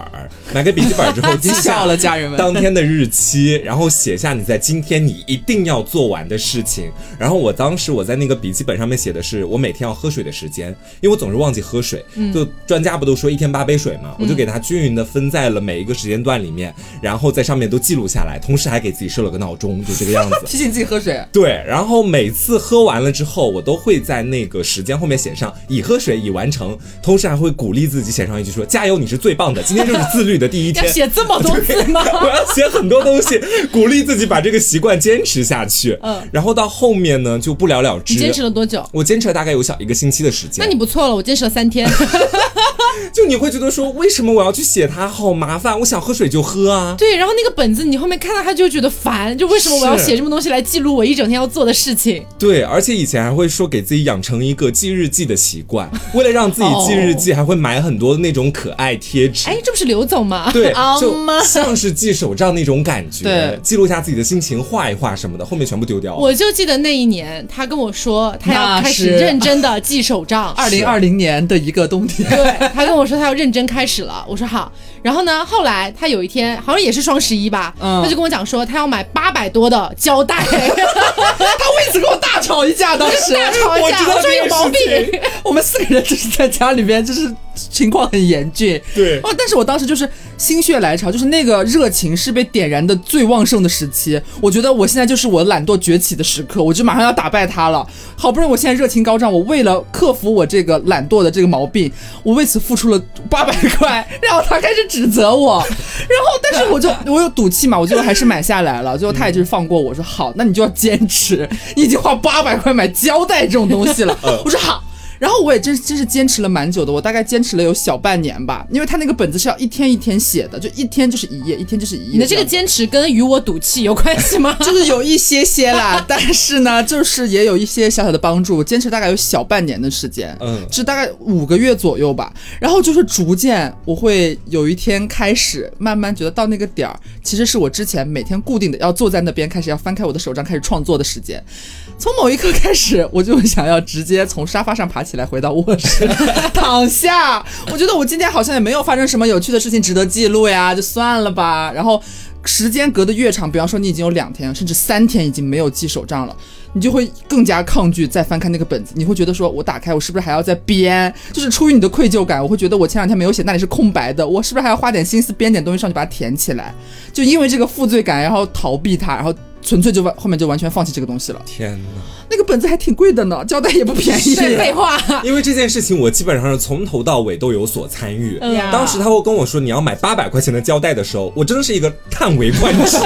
买个笔记本之后 记下了家人们。当天的日期，然后写下你在今天你一定要做完的事情，然后我当时我在那个笔记本上面写的是我每天要喝水的时间，因为我总是忘记喝水，就专家不都说一天八杯水嘛，我就给它均匀的分在了每一个时间段里面。然后在上面都记录下来，同时还给自己设了个闹钟，就这个样子，提醒自己喝水。对，然后每次喝完了之后，我都会在那个时间后面写上已喝水已完成，同时还会鼓励自己写上一句说加油，你是最棒的，今天就是自律的第一天。要写这么多字吗？我要写很多东西，鼓励自己把这个习惯坚持下去。嗯，然后到后面呢就不了了之。你坚持了多久？我坚持了大概有小一个星期的时间。那你不错了，我坚持了三天。就你会觉得说，为什么我要去写它？好麻烦！我想喝水就喝啊。对，然后那个本子你后面看到它就觉得烦，就为什么我要写这么东西来记录我一整天要做的事情？对，而且以前还会说给自己养成一个记日记的习惯，为了让自己记日记，还会买很多那种可爱贴纸。哎，这不是刘总吗？对，就像是记手账那种感觉。对，记录下自己的心情，画一画什么的，后面全部丢掉了。我就记得那一年，他跟我说他要开始认真的记手账。二零二零年的一个冬天，对，他。跟我说他要认真开始了，我说好。然后呢，后来他有一天好像也是双十一吧，他就跟我讲说他要买八百多的胶带，他为此跟我大吵一架，当时大吵一架，我说有毛病。我们四个人就是在家里边，就是情况很严峻。对哦，但是我当时就是心血来潮，就是那个热情是被点燃的最旺盛的时期。我觉得我现在就是我懒惰崛起的时刻，我就马上要打败他了。好不容易我现在热情高涨，我为了克服我这个懒惰的这个毛病，我为此付出了八百块，然后他开始。指责我，然后但是我就 我有赌气嘛，我最后还是买下来了。最后他也就是放过我说好，那你就要坚持，你已经花八百块买胶带这种东西了。我说好。然后我也真真是坚持了蛮久的，我大概坚持了有小半年吧，因为他那个本子是要一天一天写的，就一天就是一页，一天就是一页。你的这个坚持跟与我赌气有关系吗？就是有一些些啦，但是呢，就是也有一些小小的帮助。坚持大概有小半年的时间，嗯，是大概五个月左右吧。然后就是逐渐，我会有一天开始慢慢觉得到那个点儿，其实是我之前每天固定的要坐在那边开始要翻开我的手账开始创作的时间。从某一刻开始，我就想要直接从沙发上爬起来，回到卧室 躺下。我觉得我今天好像也没有发生什么有趣的事情值得记录呀，就算了吧。然后时间隔得越长，比方说你已经有两天甚至三天已经没有记手账了，你就会更加抗拒再翻开那个本子。你会觉得说，我打开我是不是还要再编？就是出于你的愧疚感，我会觉得我前两天没有写，那里是空白的，我是不是还要花点心思编点东西上去把它填起来？就因为这个负罪感，然后逃避它，然后。纯粹就完，后面就完全放弃这个东西了。天哪，那个本子还挺贵的呢，胶带也不便宜。废话，因为这件事情我基本上是从头到尾都有所参与。当时他会跟我说你要买八百块钱的胶带的时候，我真的是一个叹为观止。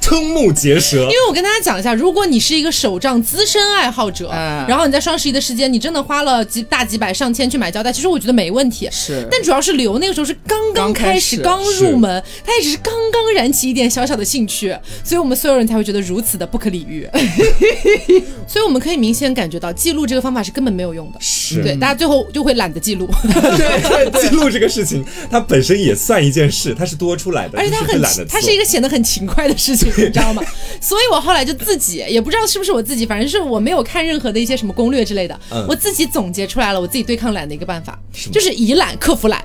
瞠目结舌，因为我跟大家讲一下，如果你是一个手账资深爱好者，然后你在双十一的时间，你真的花了几大几百上千去买胶带，其实我觉得没问题。是，但主要是刘那个时候是刚刚开始，刚入门，他也只是刚刚燃起一点小小的兴趣，所以我们所有人才会觉得如此的不可理喻。所以我们可以明显感觉到，记录这个方法是根本没有用的。是对，大家最后就会懒得记录。对，记录这个事情，它本身也算一件事，它是多出来的，而且它很，它是一个显得很勤快的事情。你知道吗？所以我后来就自己也不知道是不是我自己，反正是我没有看任何的一些什么攻略之类的，我自己总结出来了我自己对抗懒的一个办法，就是以懒克服懒。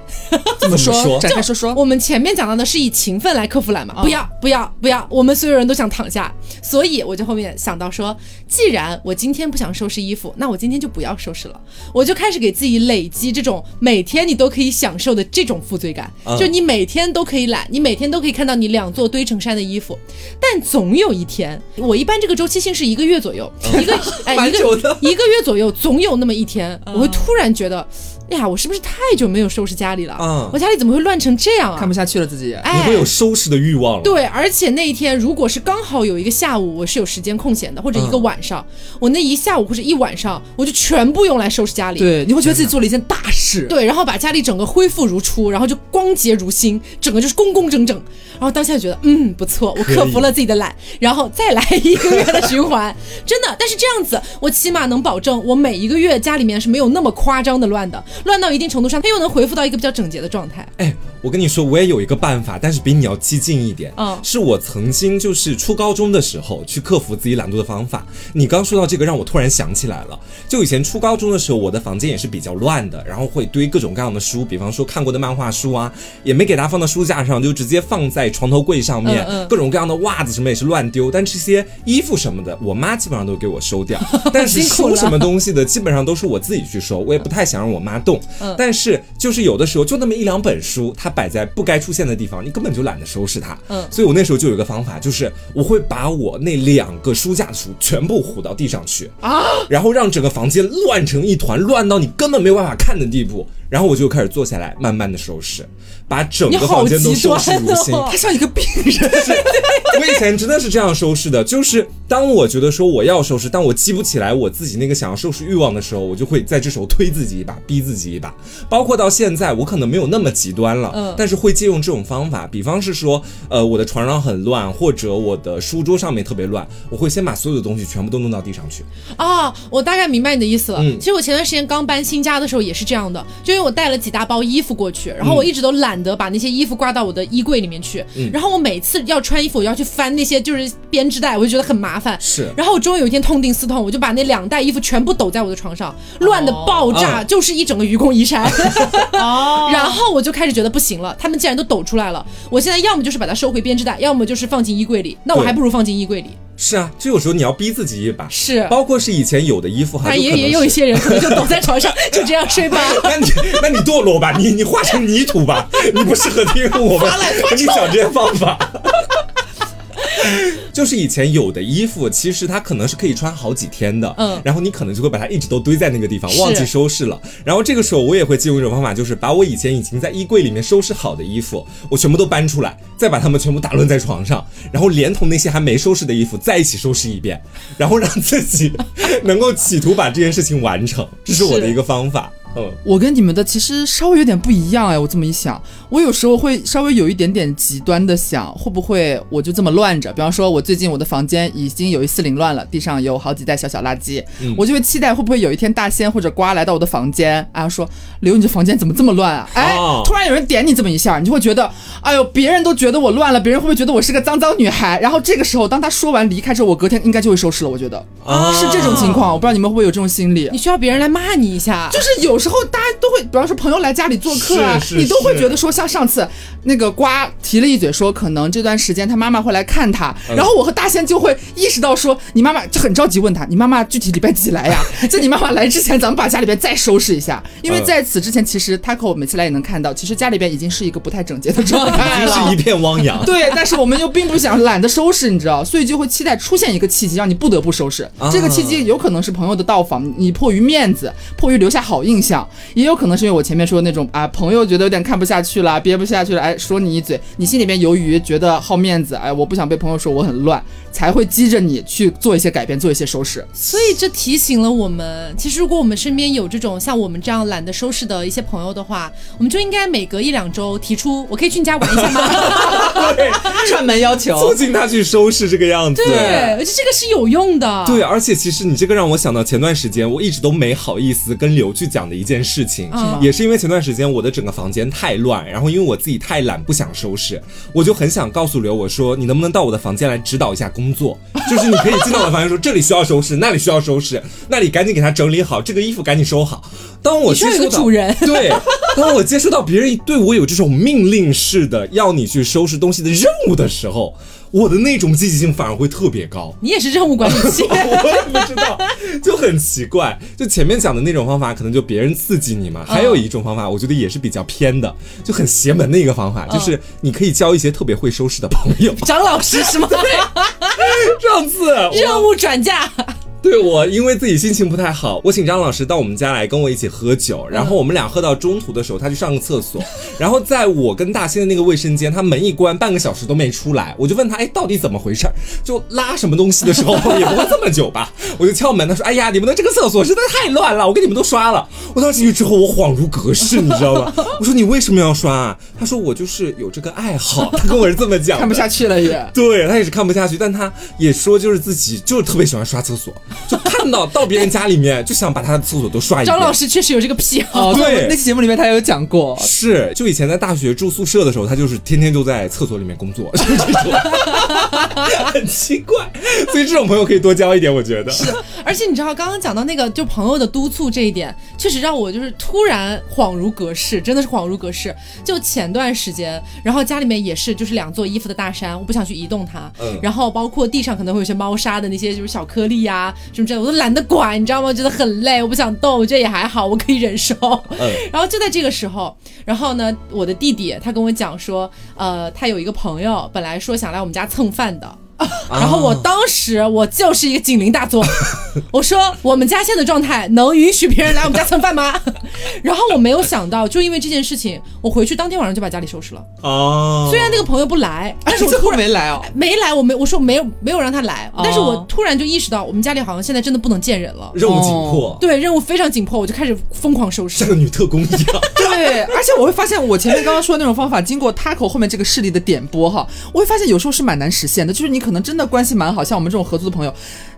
怎么说？展开说说。我们前面讲到的是以勤奋来克服懒嘛？不要不要不要！我们所有人都想躺下，所以我就后面想到说，既然我今天不想收拾衣服，那我今天就不要收拾了。我就开始给自己累积这种每天你都可以享受的这种负罪感，就你每天都可以懒，你每天都可以看到你两座堆成山的衣服。但总有一天，我一般这个周期性是一个月左右，一个哎 一个一个月左右，总有那么一天，我会突然觉得。哎呀，我是不是太久没有收拾家里了？嗯，我家里怎么会乱成这样啊？看不下去了自己，你会有收拾的欲望了。对，而且那一天如果是刚好有一个下午，我是有时间空闲的，或者一个晚上，我那一下午或者一晚上，我就全部用来收拾家里。对，你会觉得自己做了一件大事。对，然后把家里整个恢复如初，然后就光洁如新，整个就是工工整整。然后当下觉得，嗯，不错，我克服了自己的懒，然后再来一个月的循环，真的。但是这样子，我起码能保证我每一个月家里面是没有那么夸张的乱的，乱到一定程度上。它又能恢复到一个比较整洁的状态。哎，我跟你说，我也有一个办法，但是比你要激进一点。嗯，是我曾经就是初高中的时候去克服自己懒惰的方法。你刚说到这个，让我突然想起来了。就以前初高中的时候，我的房间也是比较乱的，然后会堆各种各样的书，比方说看过的漫画书啊，也没给它放到书架上，就直接放在床头柜上面。各种各样的袜子什么也是乱丢，但这些衣服什么的，我妈基本上都给我收掉。但是书什么东西的，基本上都是我自己去收，我也不太想让我妈动。嗯，但是。就是有的时候就那么一两本书，它摆在不该出现的地方，你根本就懒得收拾它。嗯，所以我那时候就有一个方法，就是我会把我那两个书架的书全部糊到地上去啊，然后让整个房间乱成一团，乱到你根本没有办法看的地步。然后我就开始坐下来，慢慢的收拾，把整个房间都收拾如新。他像一个病人。我以前真的是这样收拾的，就是当我觉得说我要收拾，但我记不起来我自己那个想要收拾欲望的时候，我就会在这时候推自己一把，逼自己一把。包括到现在，我可能没有那么极端了，嗯，但是会借用这种方法。比方是说，呃，我的床上很乱，或者我的书桌上面特别乱，我会先把所有的东西全部都弄到地上去。啊，我大概明白你的意思了。嗯，其实我前段时间刚搬新家的时候也是这样的，就。我带了几大包衣服过去，然后我一直都懒得把那些衣服挂到我的衣柜里面去。然后我每次要穿衣服，我要去翻那些就是编织袋，我就觉得很麻烦。是，然后我终于有一天痛定思痛，我就把那两袋衣服全部抖在我的床上，乱的爆炸，就是一整个愚公移山。哦，然后我就开始觉得不行了，他们既然都抖出来了，我现在要么就是把它收回编织袋，要么就是放进衣柜里，那我还不如放进衣柜里。是啊，就有时候你要逼自己一把，是，包括是以前有的衣服，还也也有一些人可能就 躺在床上，就这样睡吧。那你那你堕落吧，你你化成泥土吧，你不适合听我们给你讲这些方法。就是以前有的衣服，其实它可能是可以穿好几天的，嗯，然后你可能就会把它一直都堆在那个地方，忘记收拾了。然后这个时候我也会借用一种方法，就是把我以前已经在衣柜里面收拾好的衣服，我全部都搬出来，再把它们全部打乱在床上，然后连同那些还没收拾的衣服再一起收拾一遍，然后让自己能够企图把这件事情完成，这是我的一个方法。嗯，我跟你们的其实稍微有点不一样哎，我这么一想，我有时候会稍微有一点点极端的想，会不会我就这么乱着？比方说，我最近我的房间已经有一丝凌乱了，地上有好几袋小小垃圾，我就会期待会不会有一天大仙或者瓜来到我的房间，然后说刘，你这房间怎么这么乱啊？哎，突然有人点你这么一下，你就会觉得，哎呦，别人都觉得我乱了，别人会不会觉得我是个脏脏女孩？然后这个时候，当他说完离开之后，我隔天应该就会收拾了。我觉得是这种情况，我不知道你们会不会有这种心理？你需要别人来骂你一下，就是有。时候大家都会，比方说朋友来家里做客啊，你都会觉得说，像上次那个瓜提了一嘴，说可能这段时间他妈妈会来看他，然后我和大仙就会意识到说，你妈妈就很着急问他，你妈妈具体礼拜几来呀？在你妈妈来之前，咱们把家里边再收拾一下，因为在此之前，其实他和我每次来也能看到，其实家里边已经是一个不太整洁的状态了，是一片汪洋。对，但是我们又并不想懒得收拾，你知道，所以就会期待出现一个契机，让你不得不收拾。这个契机有可能是朋友的到访，你迫于面子，迫于留下好印象。也有可能是因为我前面说的那种啊，朋友觉得有点看不下去了，憋不下去了，哎，说你一嘴，你心里面由于觉得好面子，哎，我不想被朋友说我很乱，才会激着你去做一些改变，做一些收拾。所以这提醒了我们，其实如果我们身边有这种像我们这样懒得收拾的一些朋友的话，我们就应该每隔一两周提出，我可以去你家玩一下吗？对，串门要求，促进他去收拾这个样子。对，而且这个是有用的。对，而且其实你这个让我想到前段时间我一直都没好意思跟刘去讲的。一件事情，也是因为前段时间我的整个房间太乱，然后因为我自己太懒不想收拾，我就很想告诉刘我说，你能不能到我的房间来指导一下工作？就是你可以进到我的房间说，这里需要收拾，那里需要收拾，那里赶紧给他整理好，这个衣服赶紧收好。当我接受到 对，当我接受到别人对我有这种命令式的要你去收拾东西的任务的时候。我的那种积极性反而会特别高。你也是任务管理器，我也不知道，就很奇怪。就前面讲的那种方法，可能就别人刺激你嘛。还有一种方法，我觉得也是比较偏的，就很邪门的一个方法，就是你可以交一些特别会收拾的朋友。张老师是吗？上次任务转嫁。对我，因为自己心情不太好，我请张老师到我们家来跟我一起喝酒。然后我们俩喝到中途的时候，他去上个厕所。然后在我跟大仙的那个卫生间，他门一关，半个小时都没出来。我就问他，哎，到底怎么回事？就拉什么东西的时候 也不会这么久吧？我就敲门，他说，哎呀，你们的这个厕所实在太乱了，我给你们都刷了。我当时进去之后，我恍如隔世，你知道吗？我说你为什么要刷啊？他说我就是有这个爱好。他跟我是这么讲，看不下去了也。对他也是看不下去，但他也说就是自己就是特别喜欢刷厕所。就看到到别人家里面就想把他的厕所都刷一遍。张老师确实有这个癖好，对，那期节目里面他有讲过。是，就以前在大学住宿舍的时候，他就是天天就在厕所里面工作，就是这种，很奇怪。所以这种朋友可以多交一点，我觉得。是，而且你知道刚刚讲到那个就朋友的督促这一点，确实让我就是突然恍如隔世，真的是恍如隔世。就前段时间，然后家里面也是就是两座衣服的大山，我不想去移动它，嗯，然后包括地上可能会有些猫砂的那些就是小颗粒呀。什么之类，我都懒得管，你知道吗？觉得很累，我不想动，我觉得也还好，我可以忍受。嗯，然后就在这个时候，然后呢，我的弟弟他跟我讲说，呃，他有一个朋友，本来说想来我们家蹭饭的。然后我当时我就是一个警铃大作，我说我们家现在的状态能允许别人来我们家蹭饭吗？然后我没有想到，就因为这件事情，我回去当天晚上就把家里收拾了。哦，虽然那个朋友不来，但是我突然没来哦，没来，我没我说没有没有让他来，但是我突然就意识到，我们家里好像现在真的不能见人了，任务紧迫，对，任务非常紧迫，我就开始疯狂收拾，像个女特工一样。对。对，而且我会发现，我前面刚刚说的那种方法，经过 Taco 后面这个势力的点拨哈，我会发现有时候是蛮难实现的。就是你可可能真的关系蛮好，像我们这种合租的朋友。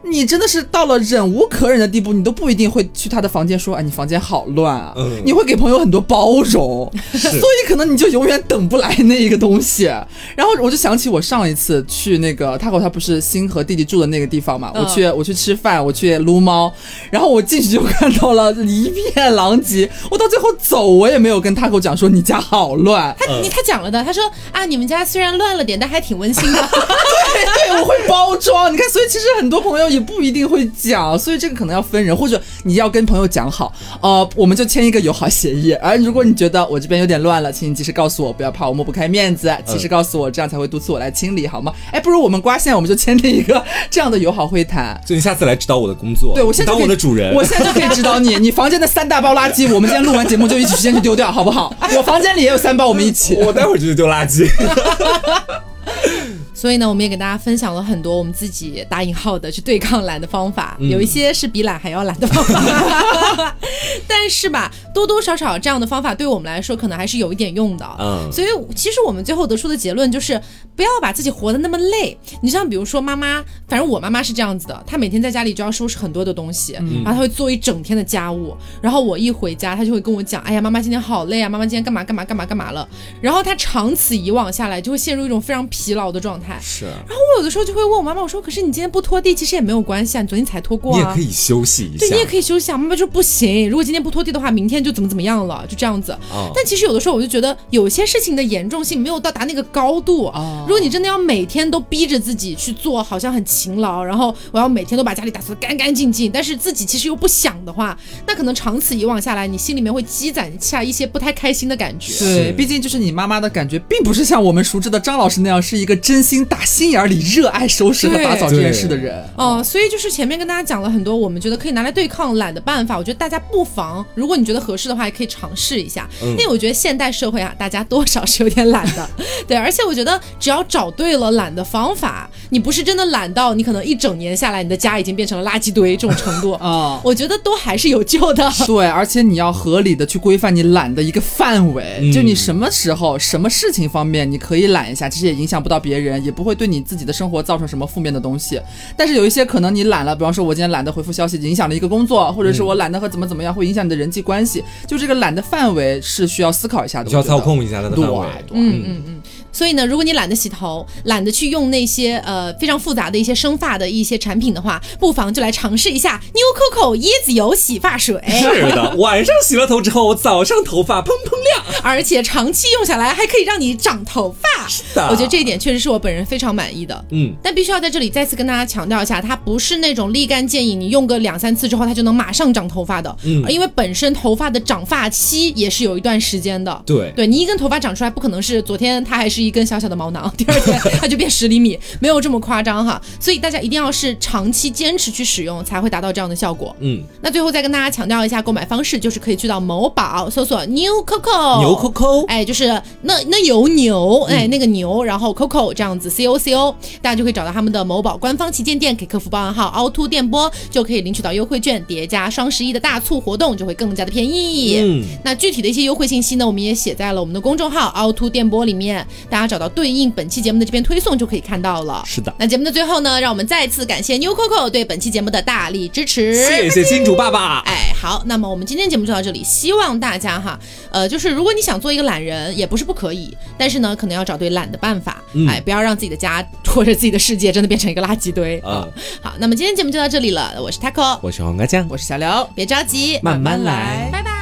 你真的是到了忍无可忍的地步，你都不一定会去他的房间说，哎，你房间好乱啊！你会给朋友很多包容，所以可能你就永远等不来那一个东西。然后我就想起我上一次去那个他和他不是新和弟弟住的那个地方嘛，我去我去吃饭，我去撸猫，然后我进去就看到了一片狼藉。我到最后走，我也没有跟他给我讲说你家好乱。他你他讲了的，他说啊，你们家虽然乱了点，但还挺温馨的。对对，我会包装。你看，所以其实很多朋友。也不一定会讲，所以这个可能要分人，或者你要跟朋友讲好，呃，我们就签一个友好协议。而如果你觉得我这边有点乱了，请你及时告诉我，不要怕我抹不开面子，及时告诉我，这样才会督促我来清理，好吗？哎，不如我们刮线，我们就签订一个这样的友好会谈。就你下次来指导我的工作，对我现在当我的主人，我现在就可以指导你。你房间的三大包垃圾，我们今天录完节目就一起先去丢掉，好不好？我房间里也有三包，我们一起。我待会儿就去丢垃圾。所以呢，我们也给大家分享了很多我们自己打引号的去对抗懒的方法，有一些是比懒还要懒的方法，但是吧，多多少少这样的方法对我们来说可能还是有一点用的。嗯，所以其实我们最后得出的结论就是不要把自己活得那么累。你像比如说妈妈，反正我妈妈是这样子的，她每天在家里就要收拾很多的东西，然后她会做一整天的家务，然后我一回家，她就会跟我讲，哎呀，妈妈今天好累啊，妈妈今天干嘛干嘛干嘛干嘛了。然后她长此以往下来，就会陷入一种非常疲劳的状态。是，然后我有的时候就会问我妈妈，我说：“可是你今天不拖地，其实也没有关系啊，你昨天才拖过啊，你也可以休息一下。”对，你也可以休息啊。妈妈就不行，如果今天不拖地的话，明天就怎么怎么样了，就这样子。但其实有的时候我就觉得，有些事情的严重性没有到达那个高度。如果你真的要每天都逼着自己去做，好像很勤劳，然后我要每天都把家里打扫的干干净净，但是自己其实又不想的话，那可能长此以往下来，你心里面会积攒下一些不太开心的感觉。对，毕竟就是你妈妈的感觉，并不是像我们熟知的张老师那样，是一个真心。打心眼里热爱收拾和打扫这件事的人哦，所以就是前面跟大家讲了很多，我们觉得可以拿来对抗懒的办法。我觉得大家不妨，如果你觉得合适的话，也可以尝试一下。因为我觉得现代社会啊，大家多少是有点懒的，对。而且我觉得只要找对了懒的方法，你不是真的懒到你可能一整年下来，你的家已经变成了垃圾堆这种程度啊，我觉得都还是有救的。对，而且你要合理的去规范你懒的一个范围，就你什么时候、什么事情方面你可以懒一下，其实也影响不到别人，也不。会对你自己的生活造成什么负面的东西，但是有一些可能你懒了，比方说我今天懒得回复消息，影响了一个工作，或者是我懒得和怎么怎么样，会影响你的人际关系，就这个懒的范围是需要思考一下的，需要操控一下的范围。嗯嗯嗯。所以呢，如果你懒得洗头，懒得去用那些呃非常复杂的一些生发的一些产品的话，不妨就来尝试一下 New Coco 椰子油洗发水。是的，晚上洗了头之后，早上头发砰砰亮，而且长期用下来还可以让你长头发。是的，我觉得这一点确实是我本人非常满意的。嗯，但必须要在这里再次跟大家强调一下，它不是那种立竿见影，你用个两三次之后它就能马上长头发的。嗯，因为本身头发的长发期也是有一段时间的。对，对你一根头发长出来，不可能是昨天它还是。一根小小的毛囊，第二天它就变十厘米，没有这么夸张哈。所以大家一定要是长期坚持去使用，才会达到这样的效果。嗯，那最后再跟大家强调一下购买方式，就是可以去到某宝搜索 New Coco，牛 Coco，哎，就是那那有牛，哎，那个牛，然后 Coco 这样子 C O C O，大家就可以找到他们的某宝官方旗舰店，给客服报暗号凹凸电波，就可以领取到优惠券，叠加双十一的大促活动，就会更加的便宜。嗯，那具体的一些优惠信息呢，我们也写在了我们的公众号凹凸电波里面。大家找到对应本期节目的这篇推送就可以看到了。是的，那节目的最后呢，让我们再次感谢 New Coco 对本期节目的大力支持。谢谢金主爸爸。哎，好，那么我们今天节目就到这里，希望大家哈，呃，就是如果你想做一个懒人，也不是不可以，但是呢，可能要找对懒的办法，哎，不要让自己的家或者自己的世界真的变成一个垃圾堆啊。好，那么今天节目就到这里了，我是 Taco，我是黄瓜酱，我是小刘，别着急，慢慢来，拜拜。